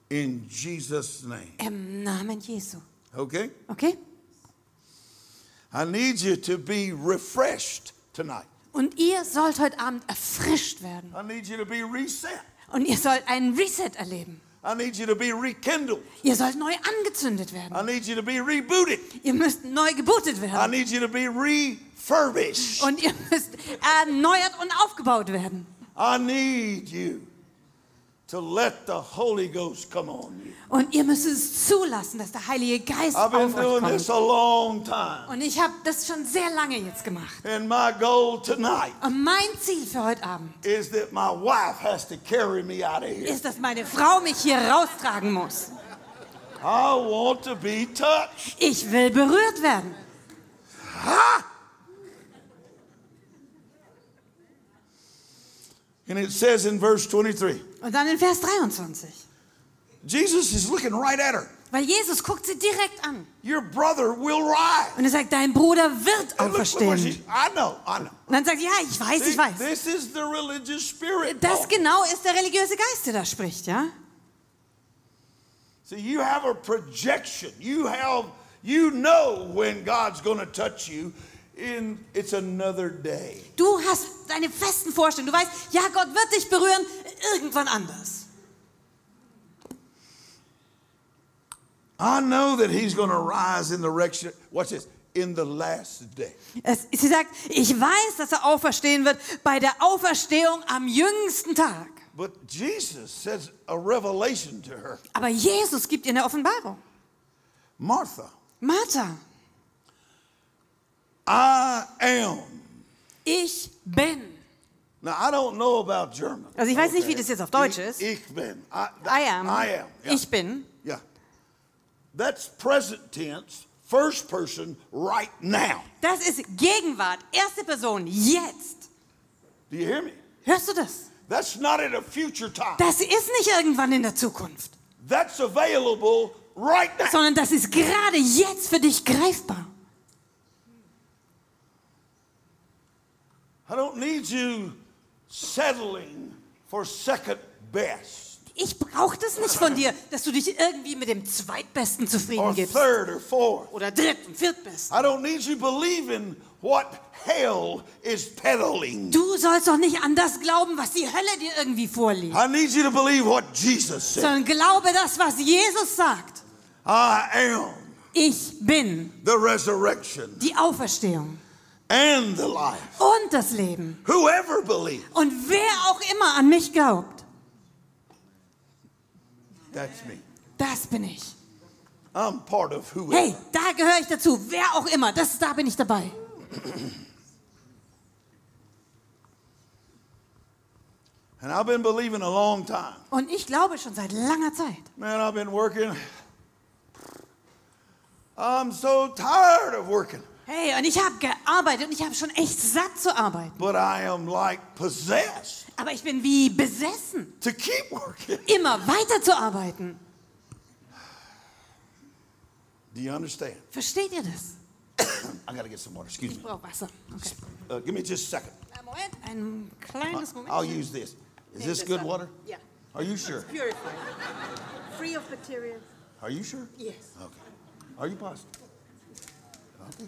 in Jesus' name. Im Namen Jesu. Okay? Okay? I need you to be refreshed tonight. Und ihr sollt heute Abend erfrischt werden. I need you to be reset. Und ihr sollt einen Reset erleben. I need you to be rekindled. Ihr sollt neu angezündet I werden. need you to be rebooted. Ihr müsst neu gebootet I werden. need you to be refurbished. Und ihr müsst erneuert und aufgebaut werden. I need you to let the Holy Ghost come on you. Und ihr müsst es zulassen, dass der Heilige Geist I've been auf euch doing this kommt. a long time. Und ich habe das schon sehr lange jetzt gemacht. And my goal tonight Und mein Ziel für heute Abend is that my wife has to carry me out of here. ist, dass meine Frau mich hier raustragen muss. I want to be touched. Ich will berührt werden. Ha! And it says in verse 23, Und dann in Vers 23. Jesus is looking right at her. Weil Jesus guckt sie direkt an. Your brother will rise. Und er sagt, dein Bruder wird auferstehen. I know, I know. Und dann sagt ja, ich weiß, ich weiß. This is the religious spirit. Das genau ist der religiöse Geist, der da spricht, ja? See, you have a projection. You have, you know when God's going to touch you. In it's another day. Du hast deine festen Vorstellungen. Du weißt, ja, Gott wird dich berühren, irgendwann anders. I know that He's going to rise in the resurrection. Watch this. In the last day. Es, sie sagt, ich weiß, dass er auferstehen wird bei der Auferstehung am jüngsten Tag. But Jesus says a revelation to her. Aber Jesus gibt ihr eine Offenbarung. Martha, Martha, I am. ich bin. Now I don't know about German. Also ich weiß nicht, wie das jetzt auf Deutsch ich, ist. Ich bin. I, I am. I am. Yeah. Ich bin. Yeah. That's present tense, first person, right now. Das ist Gegenwart, erste Person, jetzt. Do you hear me? Hörst du das? That's not at a future time. Das ist nicht irgendwann in der Zukunft, That's available right now. sondern das ist gerade jetzt für dich greifbar. I don't need you settling for second best Ich brauche das nicht von dir, dass du dich irgendwie mit dem Zweitbesten zufrieden gibst. Oder Dritt- und Viertbesten. Du sollst doch nicht an das glauben, was die Hölle dir irgendwie vorliegt, I need you to believe what Jesus said. sondern glaube das, was Jesus sagt. I am Ich bin the resurrection die Auferstehung and the life. und das Leben. Whoever believes, Und wer auch immer an mich glaubt, that's me. das bin ich. I'm part of whoever. Hey, da gehöre ich dazu. Wer auch immer, das, da bin ich dabei. And I've been believing a long time. Und ich glaube schon seit langer Zeit. Man, I've been working. I'm so tired of working, Hey, und ich habe gearbeitet und ich habe schon echt satt zu arbeiten. but I am like possessed Aber ich bin wie besessen, to keep working. immer weiter zu arbeiten. Do you understand? Versteht ihr das? I got to get some water. Excuse Ich me. brauche Wasser. Okay. Uh, give me just a second. Einen Moment, ein kleines Moment. I'll use this. Is this good water? Yeah. Are you sure? Purified. Free of bacteria. Are you sure? Yes. Okay. Are you positive? Okay.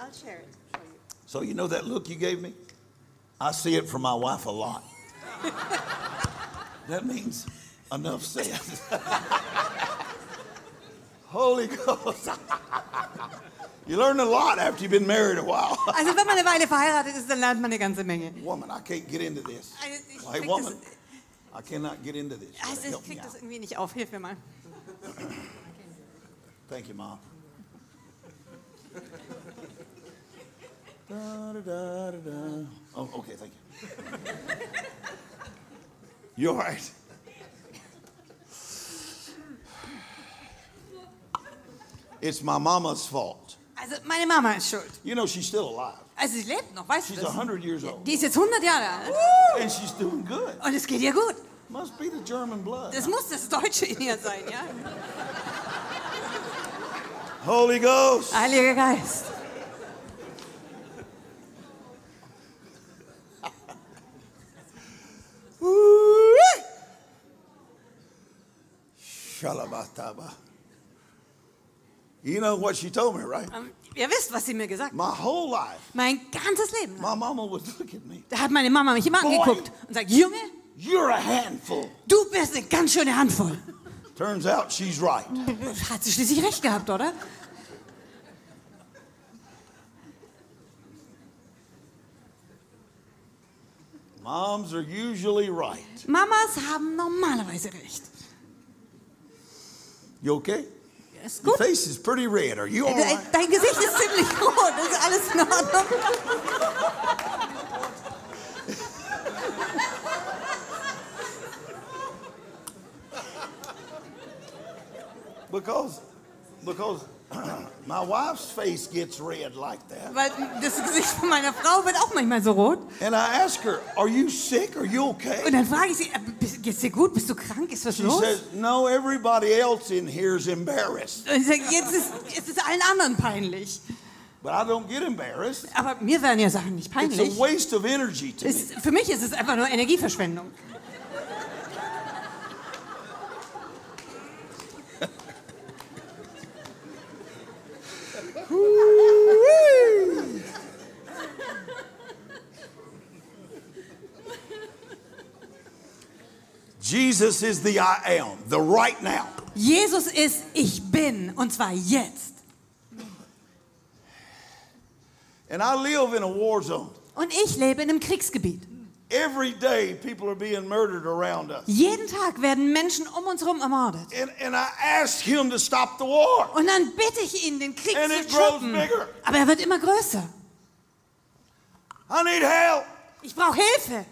I'll share it for you. So you know that look you gave me? I see it from my wife a lot. that means enough said. Holy Ghost. you learn a lot after you've been married a while. Also wenn man eine Weile verheiratet ist, dann lernt man eine ganze Menge. woman, I can't get into this. Also Hey, woman, das, I cannot get into this. Also ich krieg das irgendwie nicht auf. Hilf mir mal. Thank you, Mom. Da, da, da, da, da. Oh, okay, thank you. You all right? It's my mama's fault. Also meine Mama ist schuld. You know, she's still alive. Also sie lebt noch, weißt She's du das? 100 years old. Die ist jetzt 100 Jahre alt. And she's doing good. Und es geht ihr gut. Must be the German blood. Das muss das Deutsche in ihr sein, ja? Holy Ghost. Heiliger Geist. Shalabataba. You know what she told me, right? Ähm, Ihr wisst, was sie mir gesagt hat. My whole life, Mein ganzes Leben. my mama would look at me. Da hat meine Mama mich immer Boy. angeguckt und sagt, Junge, You're a handful. du bist eine ganz schöne Handvoll. Turns out she's right. Hat sie schließlich recht gehabt, oder? Moms are usually right. Mamas haben normalerweise recht. You okay? Ist Your face is pretty red. Are you all right? Dein Gesicht ist ziemlich rot. Ist alles in Ordnung? Because, because my wife's face gets red like that. Weil das Gesicht von meiner Frau wird auch manchmal so rot. And I ask her, Are you sick? Are you Und okay? dann frage ich sie, äh, geht's dir gut? Bist du krank? Ist was She los? says, No, everybody else in here is embarrassed. Und ich sage, jetzt ist, jetzt ist allen anderen peinlich. But I don't get embarrassed. Aber mir werden ja Sachen nicht It's peinlich. a waste of energy to me. Es, für mich ist es einfach nur Energieverschwendung. Jesus is the I am, the right now. Jesus ist Ich Bin. Und zwar jetzt. And I live in a war zone. Und ich lebe in einem Kriegsgebiet. Every day, people are being murdered around us. Jeden Tag werden Menschen um uns herum ermordet. And, and I ask him to stop the war. Und dann bitte ich ihn, den Krieg And zu it grows stoppen. bigger. Aber er wird immer größer. I need help. Ich brauche Hilfe.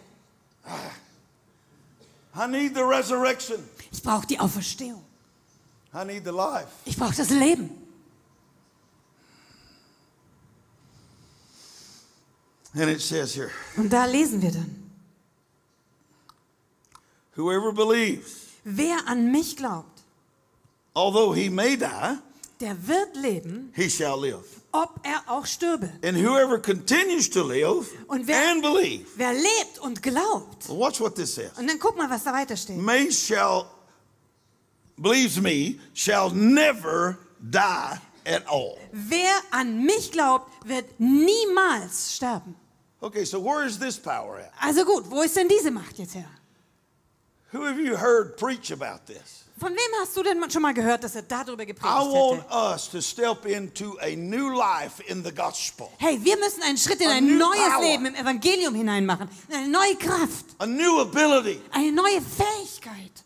I need the resurrection. Ich brauche die Auferstehung. I need the life. Ich brauche das Leben. And it says here Und da lesen wir dann. Whoever believes, Wer an mich glaubt, although he may die, der wird leben, he shall live. ob er auch stürbe. And whoever continues to live Und wer- and believe, Wer lebt und glaubt. well, watch what this says. Und dann guck mal, was da weiter steht. May shall, believes me, shall never die at all. Wer an mich glaubt, wird niemals sterben. Okay, so where is this power at? Also gut, wo ist denn diese Macht jetzt her? Who have you heard preach about this? Von wem hast du denn schon mal gehört, dass er darüber I gepredigt want hätte? us to step into a new life in the gospel, Hey, wir müssen einen Schritt in A ein new neues power. Leben im Evangelium hineinmachen. In eine neue Kraft, a new ability. eine neue Fähigkeit.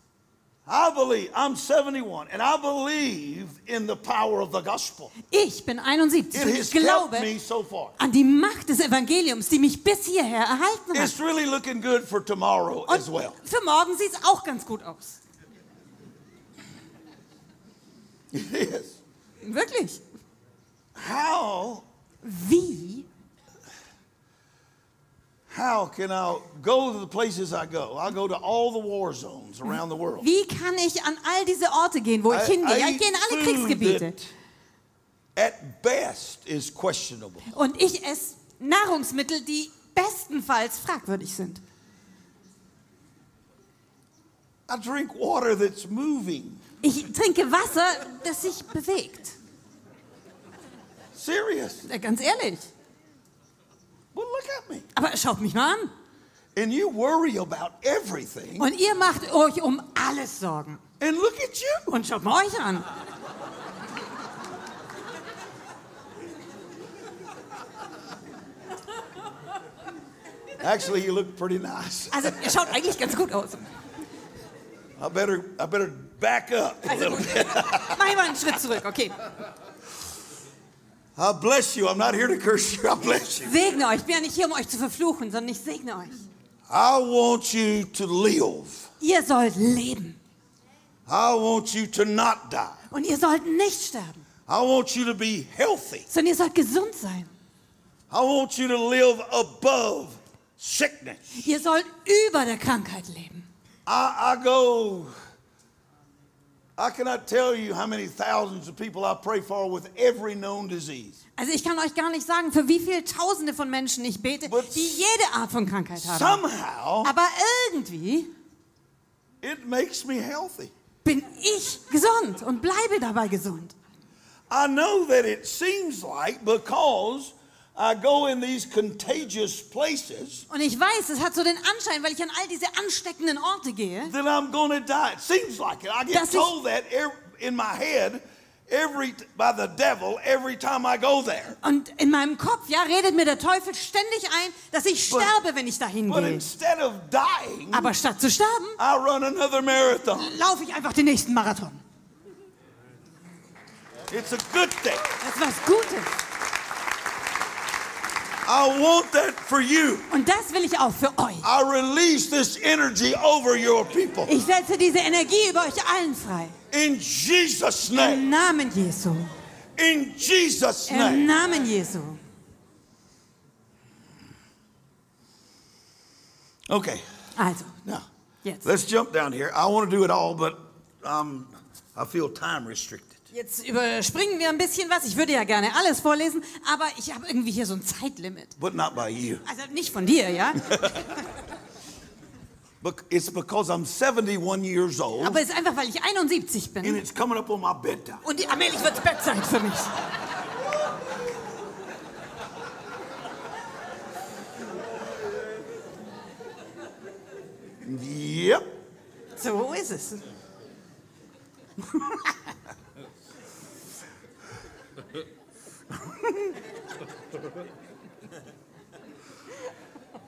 I believe, I'm 71, and I believe in the power of the gospel. Ich bin 71 It und ich glaube so an die Macht des Evangeliums, die mich bis hierher erhalten hat. It's really looking good for tomorrow Und as well. für morgen sieht es auch ganz gut aus. It is. Wirklich. How, Wie how can I go to the places I go? I go to all the war zones around the world. Wie kann ich an all diese Orte gehen, wo ich hingehe? Ich gehe in alle Kriegsgebiete. at best is questionable. Und ich esse Nahrungsmittel, die bestenfalls fragwürdig sind. I drink water that's moving. Ich trinke Wasser, das sich bewegt. Serious. Ganz ehrlich. Well, look at me. Aber schaut mich mal an. And you worry about everything. Und ihr macht euch um alles Sorgen. And look at you. Und schaut mal euch an. Actually, you look pretty nice. Also, ihr schaut eigentlich ganz gut aus. I better, I better back up a Also, little bit. mach mal einen Schritt zurück, okay. I bless you. I'm not here to curse you. I bless you. Segne euch. Ich bin ja nicht hier, um euch zu verfluchen, sondern ich segne euch. I want you to live. Ihr sollt leben. I want you to not die. Und ihr sollt nicht sterben, I want you to be healthy. sondern ihr sollt gesund sein. I want you to live above sickness. Ihr sollt über der Krankheit leben. I, I go, I cannot tell you how many thousands of people I pray for with every known disease. Also ich kann euch gar nicht sagen, für wie viele Tausende von Menschen ich bete, But die jede Art von Krankheit haben. Somehow, Aber irgendwie it makes me healthy. bin ich gesund und bleibe dabei gesund. I know that it seems like because I go in these contagious places Und ich weiß, es hat so den Anschein, weil ich an all diese ansteckenden Orte gehe, that I'm going to die. It seems like it. I get Dass ich- told that in my head every by the devil every time I go there. Und in meinem Kopf, ja, redet mir der Teufel ständig ein, dass ich sterbe, wenn ich dahin But gehe. instead of dying, Aber statt zu sterben, I run another marathon. laufe ich einfach den nächsten Marathon. It's a good thing. Das ist was Gutes. I want that for you. Und das will ich auch für euch. I release this energy over your people. Ich setze diese Energie über euch allen frei. In Jesus' name. Im Namen Jesu. In Jesus' name. Im name. Namen Jesu. Okay, Also, now jetzt. let's jump down here. I want to do it all, but um, I feel time restricted. Jetzt überspringen wir ein bisschen was. Ich würde ja gerne alles vorlesen, aber ich habe irgendwie hier so ein Zeitlimit. But not by you. Also nicht von dir, ja? It's because I'm 71 years old Aber es ist einfach, weil ich 71 and bin. it's coming up on my bedtime. Und die- allmählich wird es Bettzeit für mich. Yep. So ist es.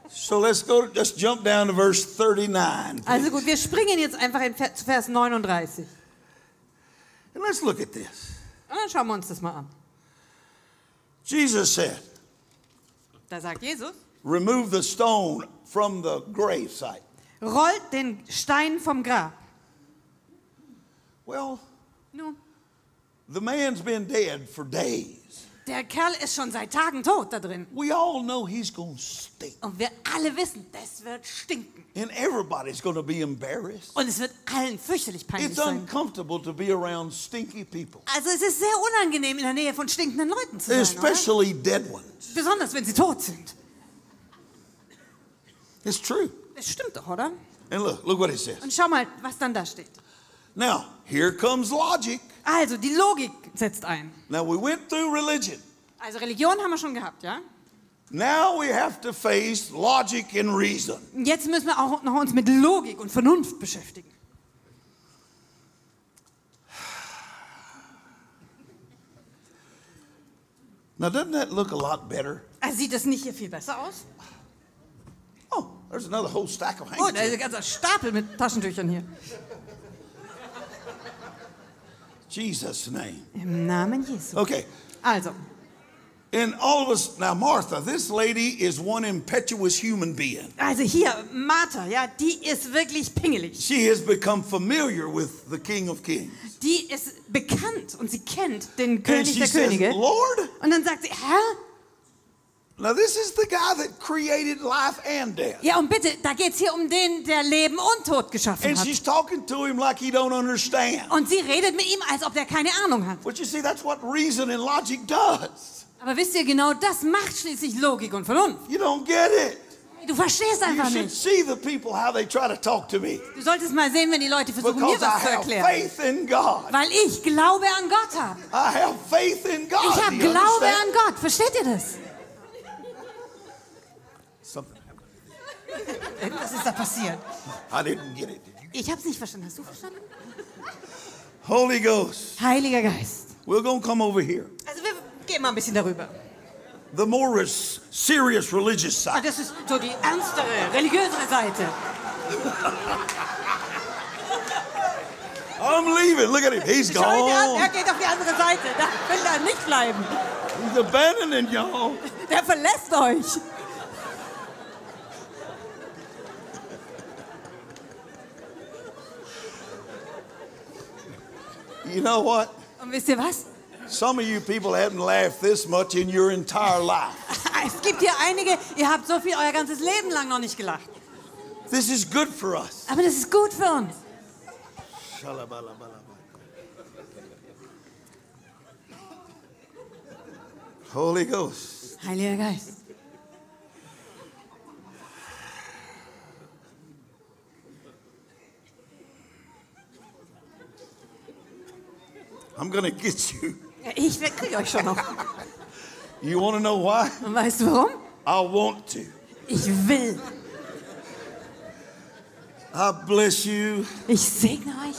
So let's go. Let's jump down to verse 39. Also gut, wir springen jetzt einfach in Vers- Vers 39. And let's look at this. Und dann schauen wir uns das mal an. Jesus said, Da sagt Jesus, Remove the stone from the gravesite. rollt den Stein vom Grab. Well, Nun, the man's been dead for days. der Kerl ist schon seit Tagen tot da drin. We all know he's going to stink. Und wir alle wissen, das wird stinken. And everybody's going to be embarrassed. Und es wird allen fürchterlich peinlich It's sein. uncomfortable to be around stinky people, Also es ist sehr unangenehm, in der Nähe von stinkenden Leuten zu sein. Oder? especially dead ones. Besonders, wenn sie tot sind. It's true. Das stimmt doch, oder? And look, look what it says. Und schau mal, was dann da steht. Now, here comes logic. Also, die Logik setzt ein. Now, we went through religion. Also Religion haben wir schon gehabt, ja? Now we have to face logic and reason. Jetzt müssen wir auch noch uns mit Logik und Vernunft beschäftigen. Now, doesn't that look a lot better? Also sieht das nicht hier viel besser aus? Oh, there's another whole stack of Oh, da ist handkerchiefs. ein ganzer Stapel mit Taschentüchern hier. Jesus' name. Im Namen Jesu. Okay. Also, And all of us, now Martha, this lady is one impetuous human being. also hier, Martha, ja, die ist wirklich pingelig. She has become familiar with the King of Kings. Die ist bekannt und sie kennt den König der says, Könige. Lord, Und dann sagt sie, Herr? Now this is the guy that created life and death. Ja, und bitte, da geht's hier um den, der Leben und Tod geschaffen And hat. she's talking to him like he don't understand. Und sie redet mit ihm, als ob der keine Ahnung hat. But you see, that's what reason and logic does. Aber wisst ihr, genau das macht schließlich Logik und Vernunft. You don't get it. Du verstehst einfach nicht. see the people how they try to talk to me. Du solltest mal sehen, wenn die Leute versuchen, mir Because I was zu have erklären. faith in God. Weil ich Glaube an Gott habe. I have faith in God. Ich habe Glaube understand? an Gott. Versteht ihr das? Something happened. Was ist da passiert? I didn't get it. Ich habe es nicht verstanden. Hast du verstanden? Holy Ghost. Heiliger Geist. We're to come over here. Also wir gehen mal ein bisschen darüber. The more serious religious Ah, side. Das ist so die ernstere, religiösere Seite. I'm leaving. Look at him. He's an, er gone. geht auf die andere Seite. Da will er nicht bleiben. He's abandoning y'all. Der verlässt euch. You know what? Und wisst ihr was? Some of you people haven't laughed this much in your entire life. Es gibt hier einige, ihr habt so viel euer ganzes Leben lang noch nicht gelacht. This is good for us. Aber das ist gut für uns. Holy Ghost. Heiliger Geist. I'm going to get you. Ich kriege euch schon noch. You want to know why? Weißt du warum? I want to. Ich will. I bless you. Ich segne euch.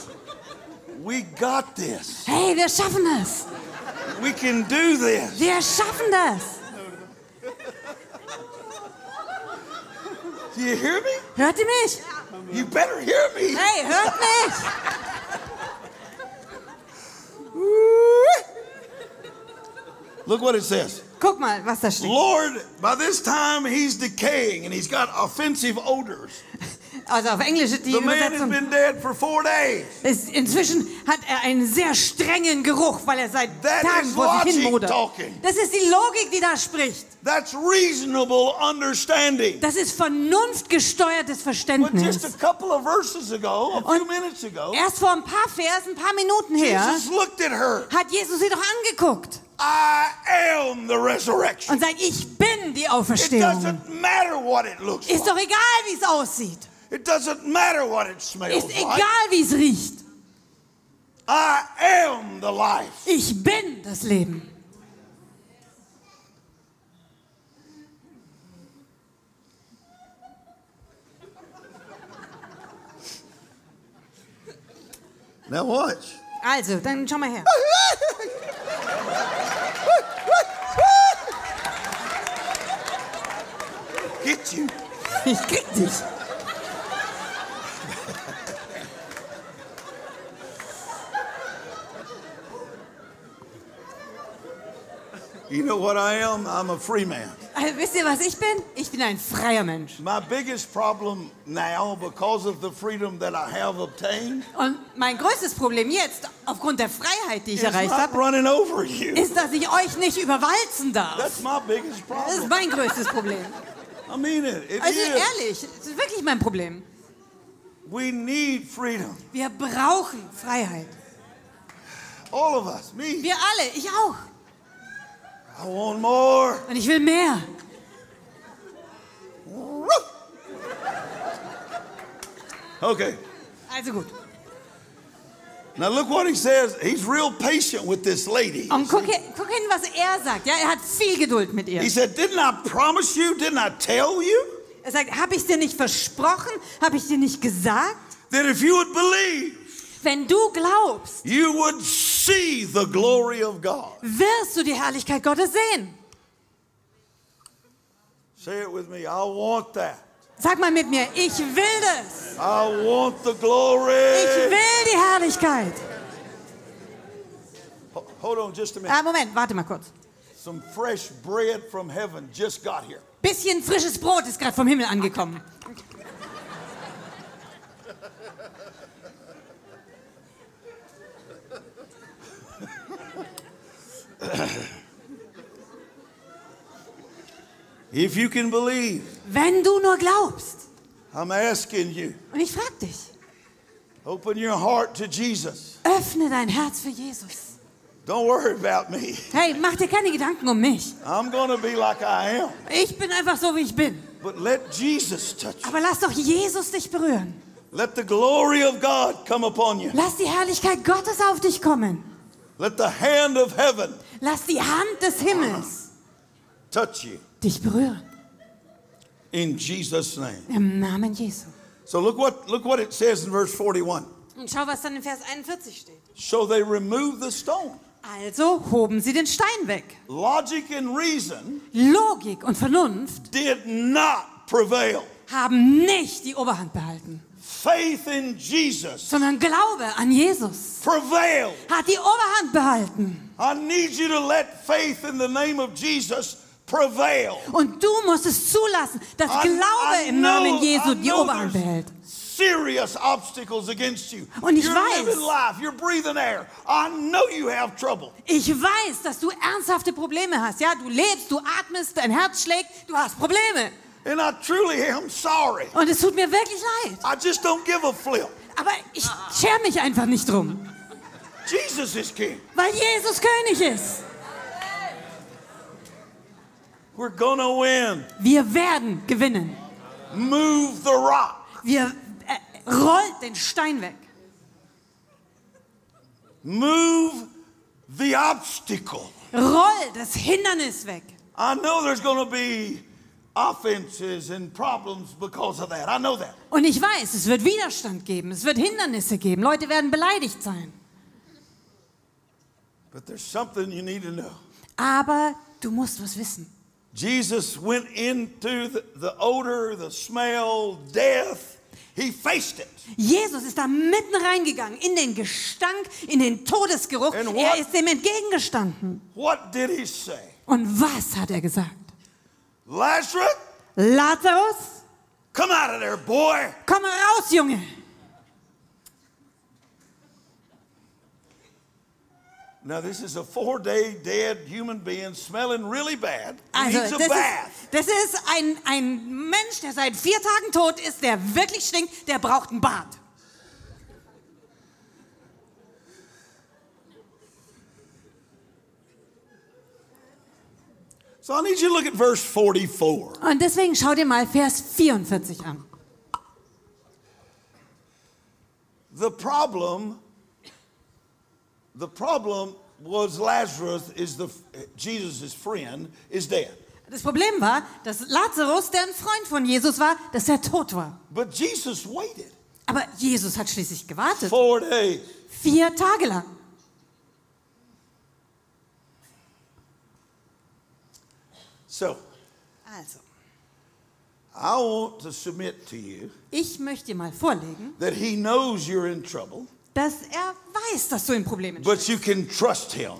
We got this. Hey, wir schaffen das. We can do this. Wir schaffen das. Do you hear me? Hört ihr mich? You better hear me. Hey, hört mich. Look what it says. Guck mal, was da steht. Lord, by this time he's decaying and he's got offensive odors. Also auf Englisch die The man has Übersetzung. been dead for four days. Ist, inzwischen hat er einen sehr strengen Geruch, weil er seit That Tagen vor sich. Das ist die Logik, die da spricht. That's reasonable understanding. Das ist vernunftgesteuertes But just Verständnis. a couple of verses ago, a few minutes ago, erst vor ein paar Versen, ein paar Minuten her, Jesus looked at her. hat Jesus sie doch angeguckt I am the resurrection. und sagt, ich bin die It Auferstehung. doesn't matter what it looks Ist doch like. egal, wie es aussieht. It doesn't matter what it smells Ist like. egal, wie es riecht. I am the life. Ich bin das Leben. Now watch. Also, dann schau mal her. Get you. Ich krieg dich. You know what I am? I'm a free man. Also, wisst ihr, was ich bin? Ich bin ein freier Mensch. My biggest problem now, because of the freedom that I have obtained, Und mein größtes Problem jetzt, aufgrund der Freiheit, die ich erreicht habe, running over you. ist, dass ich euch nicht überwalzen darf. That's my biggest Das ist problem. mein größtes Problem. I mean it. It Also is. ehrlich, das ist wirklich mein Problem. We need freedom. Wir brauchen Freiheit. All of us. Me. Wir alle, ich auch. I want more. Und ich will mehr. Okay. Also gut. Now look what he says. He's real patient with this lady. Und guck, guck hin, was er sagt. Ja, er hat viel Geduld mit ihr. He said, Didn't I promise you? Didn't I tell you? Er sagt, habe ich dir nicht versprochen? Habe ich dir nicht gesagt? That if you would believe, Wenn du glaubst, you would see the glory of God. wirst du die Herrlichkeit Gottes sehen. Say it with me. I want that. Sag mal mit mir, ich will das. I want the Ich glory. will die Herrlichkeit. Hold on just a minute. Ah, Moment, warte mal kurz. Some fresh bread from heaven just got here. Bisschen frisches Brot ist gerade vom Himmel angekommen. If you can believe, Wenn du nur glaubst. I'm asking you, Und ich frag dich, open your heart to Jesus. öffne dein Herz für Jesus. Don't worry about me. Hey, mach dir keine Gedanken um mich. I'm to be like I am. Ich bin einfach so, wie ich bin. But let Jesus touch you. Aber lass doch Jesus dich berühren. Let the glory of God come upon you. Lass die Herrlichkeit Gottes auf dich kommen. Let the hand of heaven Lass die Hand des Himmels touch you. dich berühren. In Jesus' name. Im Namen Jesu. So look what look what it says in verse 41. Und schau, was dann in Vers 41 steht. So they removed the stone. Also hoben sie den Stein weg. Logic and reason Logik und Vernunft did not prevail. haben nicht die Oberhand behalten, Faith in Jesus sondern Glaube an Jesus prevailed. hat die Oberhand behalten. I need you to let faith in the name of Jesus prevail. Und du musst es zulassen, dass I- Glaube I im Namen know- Jesu I die Oberhand behält. Serious obstacles against you. Und ich you're weiß- living life, you're breathing air. I know you have trouble. Ich weiß, dass du ernsthafte Probleme hast. Ja, du lebst, du atmest, dein Herz schlägt, du hast Probleme. And I truly am sorry. Und es tut mir wirklich leid. I just don't give a flip. Aber ich scher mich einfach nicht drum, Jesus is king. weil Jesus König ist. We're gonna win. Wir werden gewinnen. Move the rock. Wir äh, rollt den Stein weg. Move the obstacle. Roll das Hindernis weg. I know there's gonna be offenses and problems because of that. I know that. Und ich weiß, es wird Widerstand geben, es wird Hindernisse geben. Leute werden beleidigt sein. But there's something you need to know. Aber du musst was wissen. Jesus went into the, the odor, the smell, death. He faced it. Jesus ist da mitten reingegangen in den Gestank, in den Todesgeruch. What- Er ist dem entgegengestanden. What did he say? Und was hat er gesagt? Lazarus, Lazarus, come out of there, boy. komm raus, Junge. Now, this is a four day dead human being smelling really bad. Also, needs a das bath. ist, das ist ein, ein Mensch, der seit vier Tagen tot ist, der wirklich stinkt, der braucht ein Bad. So I need you to look at verse 44. Und deswegen schau dir mal Vers 44 an. The problem, the problem was Lazarus is the Jesus' friend is dead. Das Problem war, dass Lazarus, der ein Freund von Jesus war, dass er tot war. But Jesus waited Aber Jesus hat schließlich gewartet. four days. Vier Tage lang. So Also, I want to submit to you ich möchte mal vorlegen, that he knows you're in trouble, dass er weiß, dass du in Problemen but you can trust him.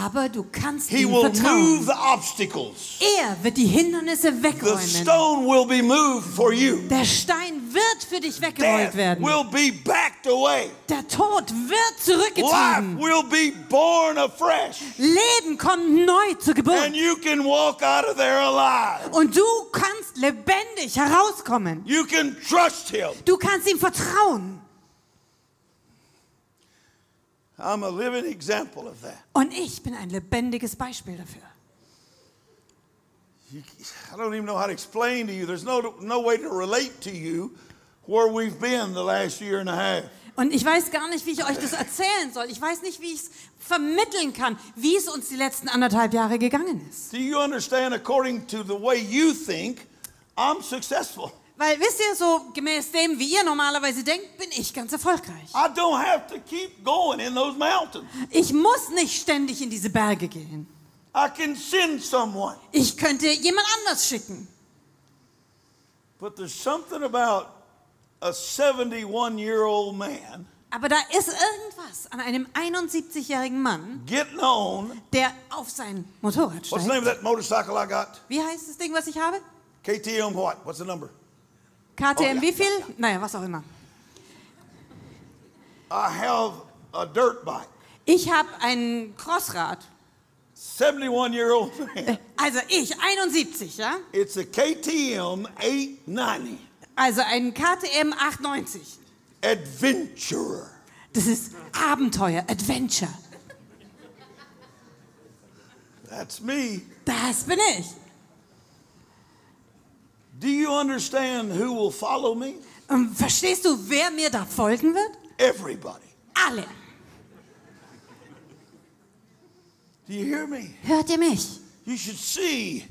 Aber du kannst He ihm will move vertrauen. the obstacles. Er wird die Hindernisse The wegräumen. stone will be moved for you. Der Stein wird für dich weggerollt Death werden. will be backed away. Der Tod wird Life zurückgetrieben. will be born afresh. Leben kommt neu zur And Geburt. you can walk out of there alive. Und du kannst lebendig herauskommen. You can trust him. Du kannst ihm vertrauen. I'm a living example of that. Und ich bin ein lebendiges Beispiel dafür. I don't even know how to explain to you. There's no, no way to relate to you where we've been the last year and a half. Und ich weiß gar nicht, wie ich euch das erzählen soll. Ich weiß nicht, wie ich es vermitteln kann, wie es uns die letzten anderthalb Jahre gegangen ist. Do you understand? According to the way you think, I'm successful. Weil, wisst ihr, so gemäß dem, wie ihr normalerweise denkt, bin ich ganz erfolgreich. I don't have to keep going in those mountains. Ich muss nicht ständig in diese Berge gehen. I can send someone. Ich könnte jemand anders schicken. But there's something about a 71 year old man Aber da ist irgendwas an einem 71-jährigen Mann, on. der auf sein Motorrad What's the steigt. name of that motorcycle I got? Wie heißt das Ding, was ich habe? KTM what? What's the number? KTM Oh, ja. wie viel? Naja, was auch immer. I have a dirt bike. Ich habe ein Crossrad. 71 year old man. Also ich, 71, ja? It's a KTM 890 Also ein KTM 890. Adventurer. Das ist Abenteuer, Adventure. That's me. Das bin ich. Do you understand who will follow me? Und verstehst du, wer mir da folgen wird? Everybody. Alle. Do you hear me? Hört ihr mich? You should see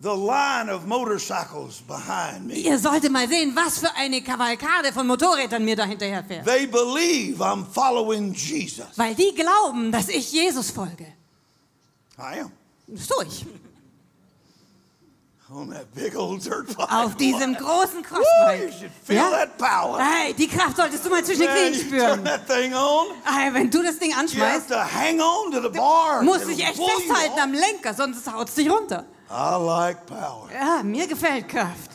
the line of motorcycles behind me. Ihr solltet mal sehen, was für eine Kavalkade von Motorrädern mir da hinterher fährt. They believe I'm following Jesus. Weil die glauben, dass ich Jesus folge. I am. Das tue ich. On that big old dirt bike. Auf diesem großen Crossbike. should feel Ja? that power. Hey, die Kraft solltest du mal zwischen den Knien spüren. that thing on. Hey, wenn du das Ding anschmeißt, to hang on to the bar. musst dich echt festhalten am Lenker, sonst haut es dich runter. I like power. Ja, mir gefällt Kraft.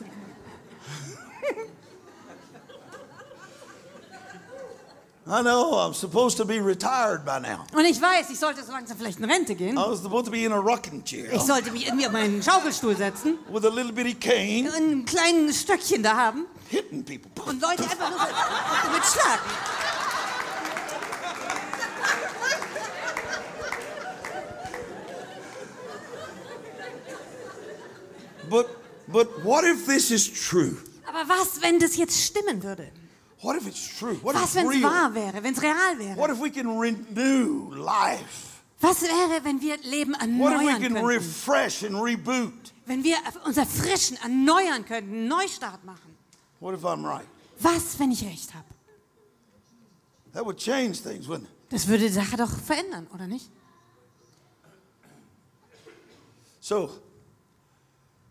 I know I'm supposed to be retired by now. Und ich weiß, ich sollte so langsam vielleicht in Rente gehen. I was supposed to be in a rocking chair Ich sollte mich irgendwie auf meinen Schaukelstuhl setzen, with a little bitty cane ein kleines Stöckchen da haben hitting people. und Leute einfach nur so mit schlagen. But but what if this is true? Aber was, wenn das jetzt stimmen würde? What if it's true? What if Was, wenn es wahr wäre, wenn es real What wäre? if we can renew life? Was wäre, wenn wir Leben What if we erneuern can könnten? refresh and reboot? Wenn wir uns erfrischen, erneuern könnten, einen Neustart machen? What if I'm right? Was, wenn ich recht habe? That would change things, wouldn't it? Das würde die Sache doch verändern, oder nicht? So,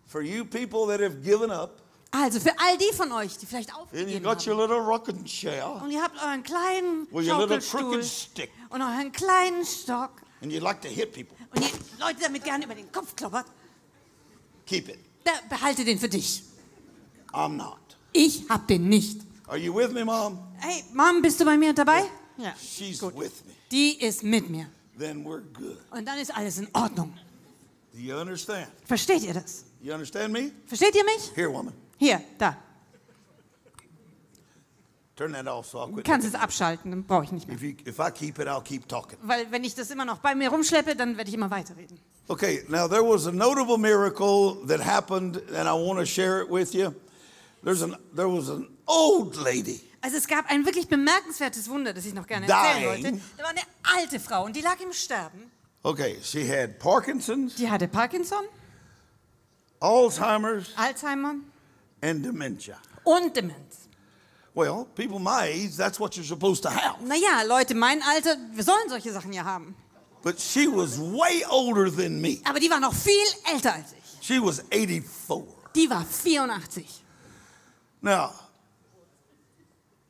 for you people that have given up, Also für all die von euch, die vielleicht and you aufgegeben got your haben, little rocking chair, und ihr habt euren kleinen with your little Schaukelstuhl crooked stick, und euren kleinen Stock and you like to hit people, und ihr Leute damit gerne über den Kopf kloppert, keep it. da behalte den für dich. I'm not. Ich hab den nicht. Are you with me, Mom? Hey, Mom, bist du bei mir dabei? Ja. She's with me. Die ist mit mir. Then we're good. Und dann ist alles in Ordnung. Do you understand? Versteht ihr das? You understand me? Versteht ihr mich? Here, woman. Hier, da. Turn that off so I'll Du kannst es abschalten, dann brauche ich nicht mehr. If, you, if I keep it, I'll keep talking. Weil wenn ich das immer noch bei mir rumschleppe, dann werde ich immer weiterreden. Okay, now there was a notable miracle that happened, and I want to share it with you. There's an, there was an old lady. Also es gab ein wirklich bemerkenswertes Wunder, das ich noch gerne erzählen Dying. wollte. Da war eine alte Frau und die lag im Sterben. Okay, she had Parkinson's, Die hatte Parkinson, Alzheimer's, Alzheimer and dementia. und Demenz. Well, people my age, that's what you're supposed to have. Naja, Leute, mein Alter, wir sollen solche Sachen ja haben. But she was way older than me. Aber die war noch viel älter als ich. She was 84. Die war 84. Now,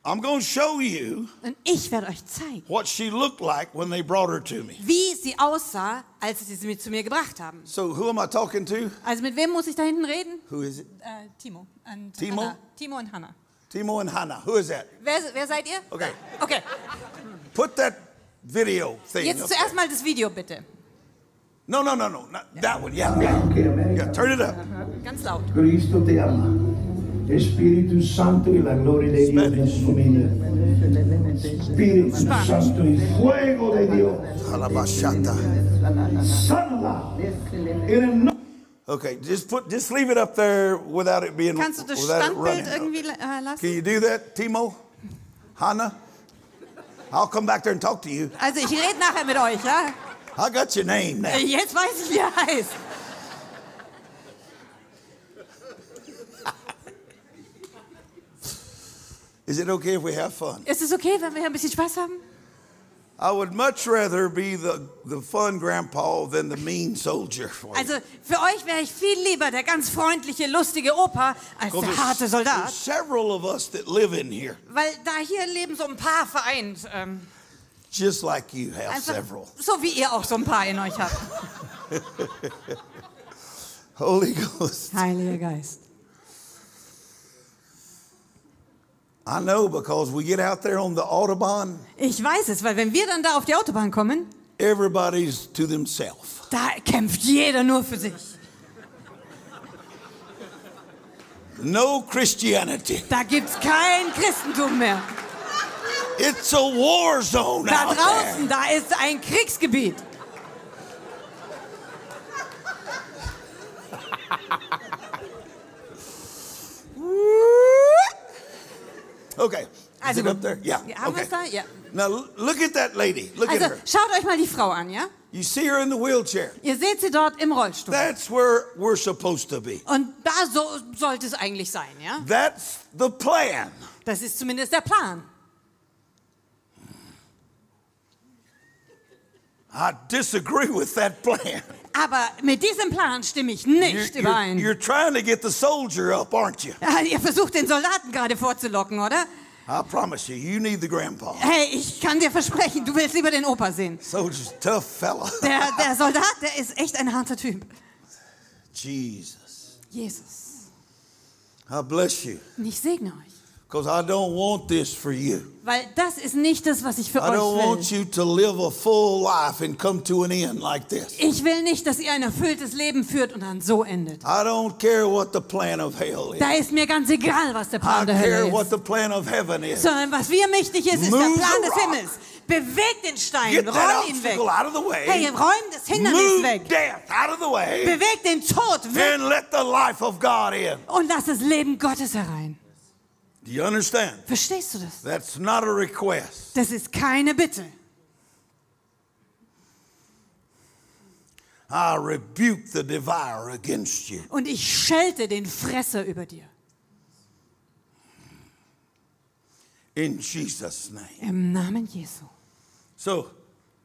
I'm going to show you Und ich werde euch zeigen, what she looked like when they brought her to me. wie sie aussah, als sie sie zu mir gebracht haben. So, who am I talking to? Also mit wem muss ich da hinten reden? Who is it? Äh, Timo. Und Timo? Hannah. Timo und Hannah. Timo and Hannah. Who is that? Wer, wer seid ihr? Okay. Okay, Put that video thing jetzt up zuerst there. mal das Video bitte. No, no, no, no. Not that one. Yeah, yeah. Turn it up. Ganz laut. Cristo ti ama. Spirito Santo e la gloria di Dio ti assomiglia. Spirito Santo, il fuego de Dios. Halabashata. Sánala. En el nombre Okay, just put, just leave it up there without it being, Kannst du das without it Standbild running. irgendwie Can you do that, Timo? Hannah? I'll come back there and talk to you. Also ich rede nachher mit euch, ja? I got your name now. Jetzt weiß ich, wie er heißt. Is it okay if we have fun? Ist es okay, wenn wir hier ein bisschen Spaß haben? I would much rather be the, the fun grandpa than the mean soldier. for you. Also für euch wäre ich viel lieber der ganz freundliche, lustige Opa als der harte Soldat. there's several of us that live in here, Weil da hier leben so ein paar vereint. Ähm, just like you have einfach several. so wie ihr auch so ein paar in euch habt. Holy Ghost. Heiliger Geist. I know because we get out there on the Autobahn, Ich weiß es, weil wenn wir dann da auf die Autobahn kommen, everybody's to themselves. da kämpft jeder nur für sich. No Christianity. Da gibt's kein Christentum mehr. It's a war zone Da draußen, da ist ein Kriegsgebiet. Okay. Is Also it up there? Yeah. Haben okay. da? Ja. Now look at that lady. Look Also at her. schaut euch mal die Frau an, ja? You see her in the wheelchair. Ihr seht sie dort im Rollstuhl. That's where we're supposed to be. Und da so sollte es eigentlich sein, ja? That's the plan. Das ist zumindest der Plan. I disagree with that plan. Aber mit diesem Plan stimme ich You're, nicht you're- überein. you're trying to get the soldier up, aren't you? Ja, ihr versucht den Soldaten gerade vorzulocken, oder? I promise you, you need the grandpa. Hey, ich kann dir versprechen, du willst lieber den Opa sehen. Soldier's a tough fella. Der, der Soldat, der ist echt ein harter Typ. Jesus. Jesus. I bless you. Und ich segne euch. Because I don't want this for you. Weil das ist nicht das, was ich für I don't euch want will. you to live a full life and come to an end like this. Ich will nicht, dass ihr ein erfülltes Leben führt und dann so endet. I don't care what the plan of hell is. Da ist mir ganz egal, was der I Plan der care Hölle what ist. the plan of heaven is. Sondern was mir wichtig ist, ist der Move Plan the des. Himmels. Bewegt den Stein, Get räum ihn weg. out of the way. Hey, räum das Hindernis Move weg. death out of the way. Bewegt den Tod weg And let the life of God in. und lass das Leben Gottes herein. Do you understand? Verstehst du das? That's not a request. Das ist keine Bitte. I rebuke the devourer against you. Und ich schelte den Fresser über dir. In Jesus' name. Im Namen Jesu. So,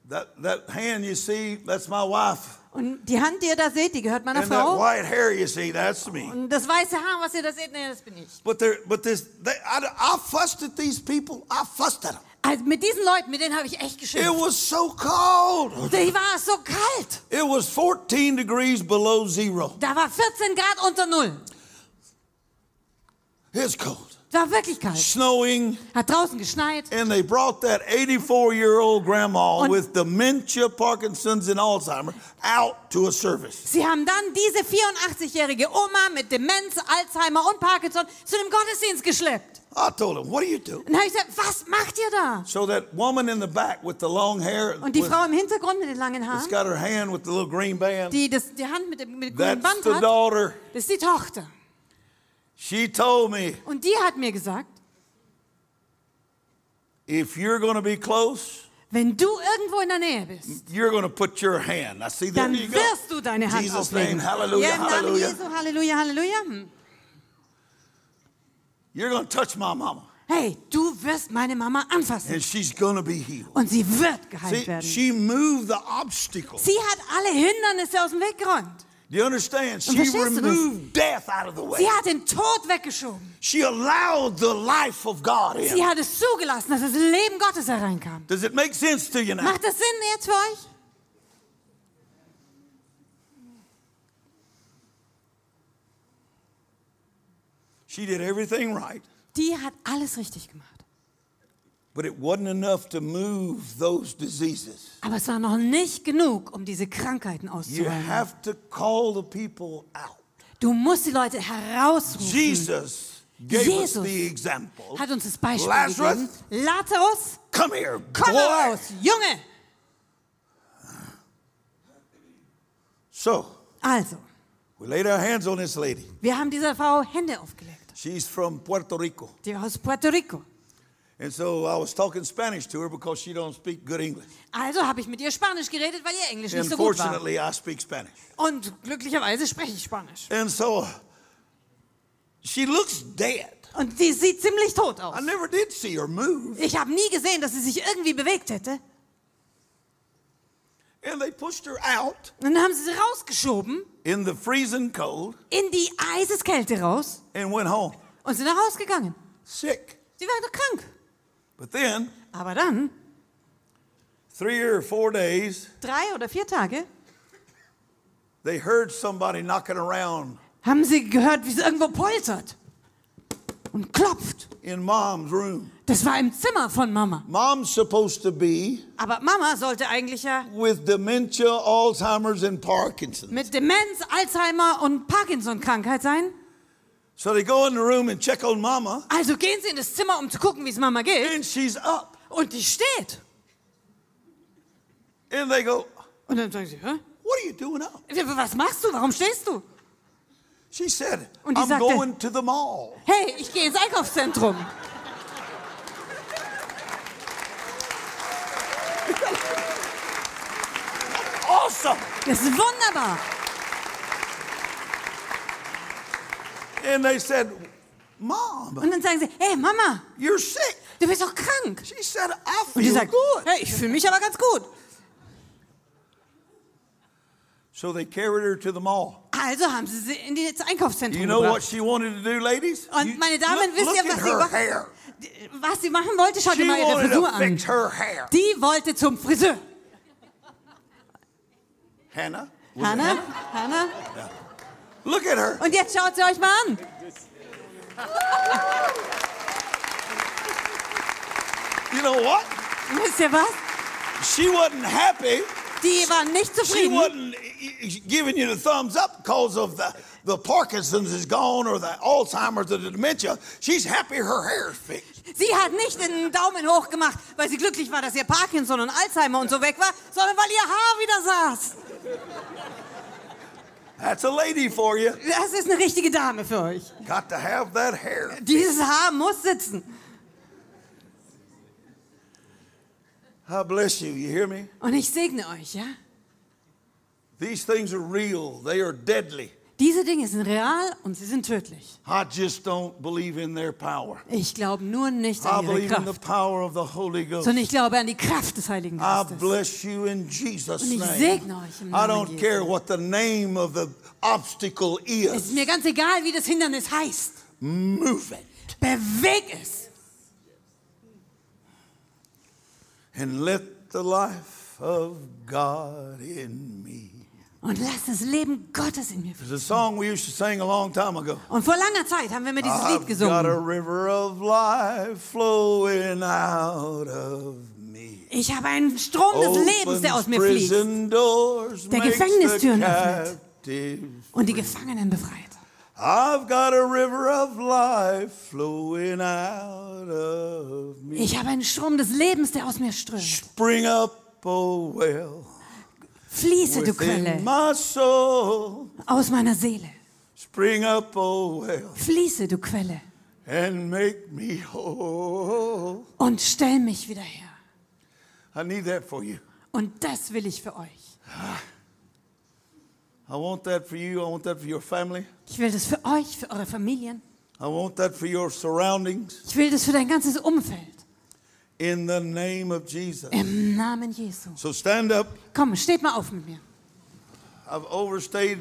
that, that hand you see, that's my wife. Und die Hand, die ihr da seht, die gehört meiner And that Frau. white hair you see, that's me. Und das weiße Haar, was ihr da seht, nee, das bin ich. But there, but this, they, I, I fussed at these people. I fussed at them. Also mit diesen Leuten, mit denen habe ich echt It geschimpft. was so cold. Die war so kalt. It was 14 degrees below zero. Da war 14 Grad unter Null. It's cold. War wirklich kalt. Snowing. Hat draußen geschneit. And they brought that 84 year old grandma Und- with dementia, Parkinson's, and Alzheimer out to a service. Sie haben dann diese 84-jährige Oma mit Demenz, Alzheimer und Parkinson zu dem Gottesdienst geschleppt. I told him, What do you do? Und habe ich gesagt, was macht ihr da? So that woman in the back with the long hair, Und die with- Frau im Hintergrund mit den langen that's Haaren, got her hand with the little green band, die das, die Hand mit dem, mit grünen that's Band the hat, daughter. das ist die Tochter. She told me, Und die hat mir gesagt, If you're going to be close, wenn du irgendwo in der Nähe bist, you're going to put your hand. I see dann you go. wirst du deine Hand Jesus' auflegen. name, hallelujah, ja, im Namen hallelujah. Jesu, Halleluja, Halleluja. You're going to touch my mama, Hey, du wirst meine Mama anfassen. and she's going to be healed. Und sie wird geheilt See, werden. she moved the obstacle. Sie hat alle Hindernisse aus dem Weg geräumt. Do you understand? She removed death out of the way. Sie hat den Tod weggeschoben. She allowed the life of God in. Sie hat es zugelassen, dass das Leben Gottes hereinkam. Does it make sense to you now? Macht das Sinn jetzt für euch? She did everything right, Die hat alles richtig gemacht. But it wasn't enough to move those diseases. Aber es war noch nicht genug, um diese Krankheiten You auszuräumen. have to call the people out. Du musst die Leute herausrufen. Jesus gave us Jesus the example. hat uns das Beispiel Lazarus, gegeben. Lazarus, come here, komm boy. heraus, Junge. So Also, we laid our hands on this lady. wir haben dieser Frau Hände aufgelegt. She's from Puerto Rico. Die aus Puerto Rico. And so I was talking Spanish to her because she don't speak good English. Also habe ich mit ihr Spanisch geredet, weil ihr Englisch nicht so gut war. Unfortunately, I speak Spanish. Und glücklicherweise spreche ich Spanisch. And so she looks dead. Und sie sieht ziemlich tot aus. I never did see her move. Ich habe nie gesehen, dass sie sich irgendwie bewegt hätte. And they pushed her out Und dann haben sie sie rausgeschoben, in the freezing cold in die Eiseskälte raus and went home und sind da rausgegangen. sick. Sie waren doch krank. But then, Aber dann, three or four days, drei oder vier Tage, they heard somebody knocking around haben sie gehört, wie es irgendwo poltert und klopft. in mom's room. Das war im Zimmer von Mama. Mom's supposed to be Aber Mama sollte eigentlich ja with dementia, Alzheimer's, and Parkinson's. mit Demenz, Alzheimer und Parkinson-Krankheit sein. So they go in the room and check on mama, Also gehen sie in das Zimmer, um zu gucken, wie es Mama geht. and she's up. Und die steht. And they go, Und dann sagen sie, Hä? What are you doing up? was machst du? Warum stehst du? She said, Und die I'm sagte- going to the mall. Hey, ich gehe ins Einkaufszentrum. Awesome. Das ist wunderbar. And they said, Mom, Und dann sagen sie, hey Mama, you're sick. du bist doch krank. She said, I Und die feel sagt, good. hey, ich fühle mich aber ganz gut. So they carried her to the mall. Also haben sie sie in das Einkaufszentrum You know what gebracht. she wanted to do, ladies? Und You- meine Damen, look, wisst look ihr, was sie hair. Was sie machen wollte, schaut She ihr mal ihre Frisur an. fix her hair. Die wollte zum Friseur. Hannah, Hannah, Hannah. Look at her. Und jetzt schaut sie euch mal an. You know what? Wisst ihr was? She wasn't happy. Die waren nicht She zufrieden. wasn't eh, giving you the thumbs up because of the, the Parkinson's is gone or the Alzheimer's or the dementia. She's happy her hair's fixed. Sie hat nicht den Daumen hoch gemacht, weil sie glücklich war, dass ihr Parkinson und Alzheimer und so weg war, sondern weil ihr Haar wieder saß. That's a lady for you. Das ist eine richtige Dame für euch. Got to have that hair. Dieses Haar muss sitzen. I bless you. You hear me? Und ich segne euch, ja? These things are real. They are deadly. Diese Dinge sind real und sie sind tödlich. I just don't believe in their power. Ich glaube nur nicht I an ihre believe in the Kraft, power of the Holy Ghost. sondern ich glaube an die Kraft des Heiligen I Geistes. bless you in Jesus' Und ich segne euch im I Namen don't Jesu. care what the name of the obstacle Es is. ist mir ganz egal, wie das Hindernis heißt. Move it Beweg es. and let the life of God in me. Und lass das Leben Gottes in mir There's a song we used to sing a long time ago. Und vor langer Zeit haben wir mir dieses Lied I've got a gesungen. river of life flowing out of me. Ich habe einen Strom des Lebens, der aus mir fließt Der Gefängnistüren öffnet. und die Gefangenen befreit. Ich habe einen Strom des Lebens, der aus mir strömt. Spring up, oh well, Fließe, du Quelle, my soul. aus meiner Seele. Spring up, oh well, Fließe, du Quelle, and make me whole. und stell mich wieder her. I need that for you. Und das will ich für euch. I want that for you. I want that for your family. Ich will das für euch, für eure Familien. I want that for your surroundings. Ich will das für dein ganzes Umfeld. In the name of Jesus. Im Namen Jesu. So stand up. Komm, steht mal auf mit mir. I've overstayed.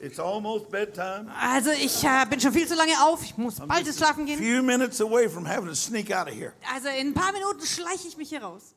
It's almost bedtime. Also ich äh, bin schon viel zu lange auf. Ich muss bald ins Schlafen A gehen. few minutes away from having to sneak out of here. Also in ein paar Minuten schleiche ich mich hier raus.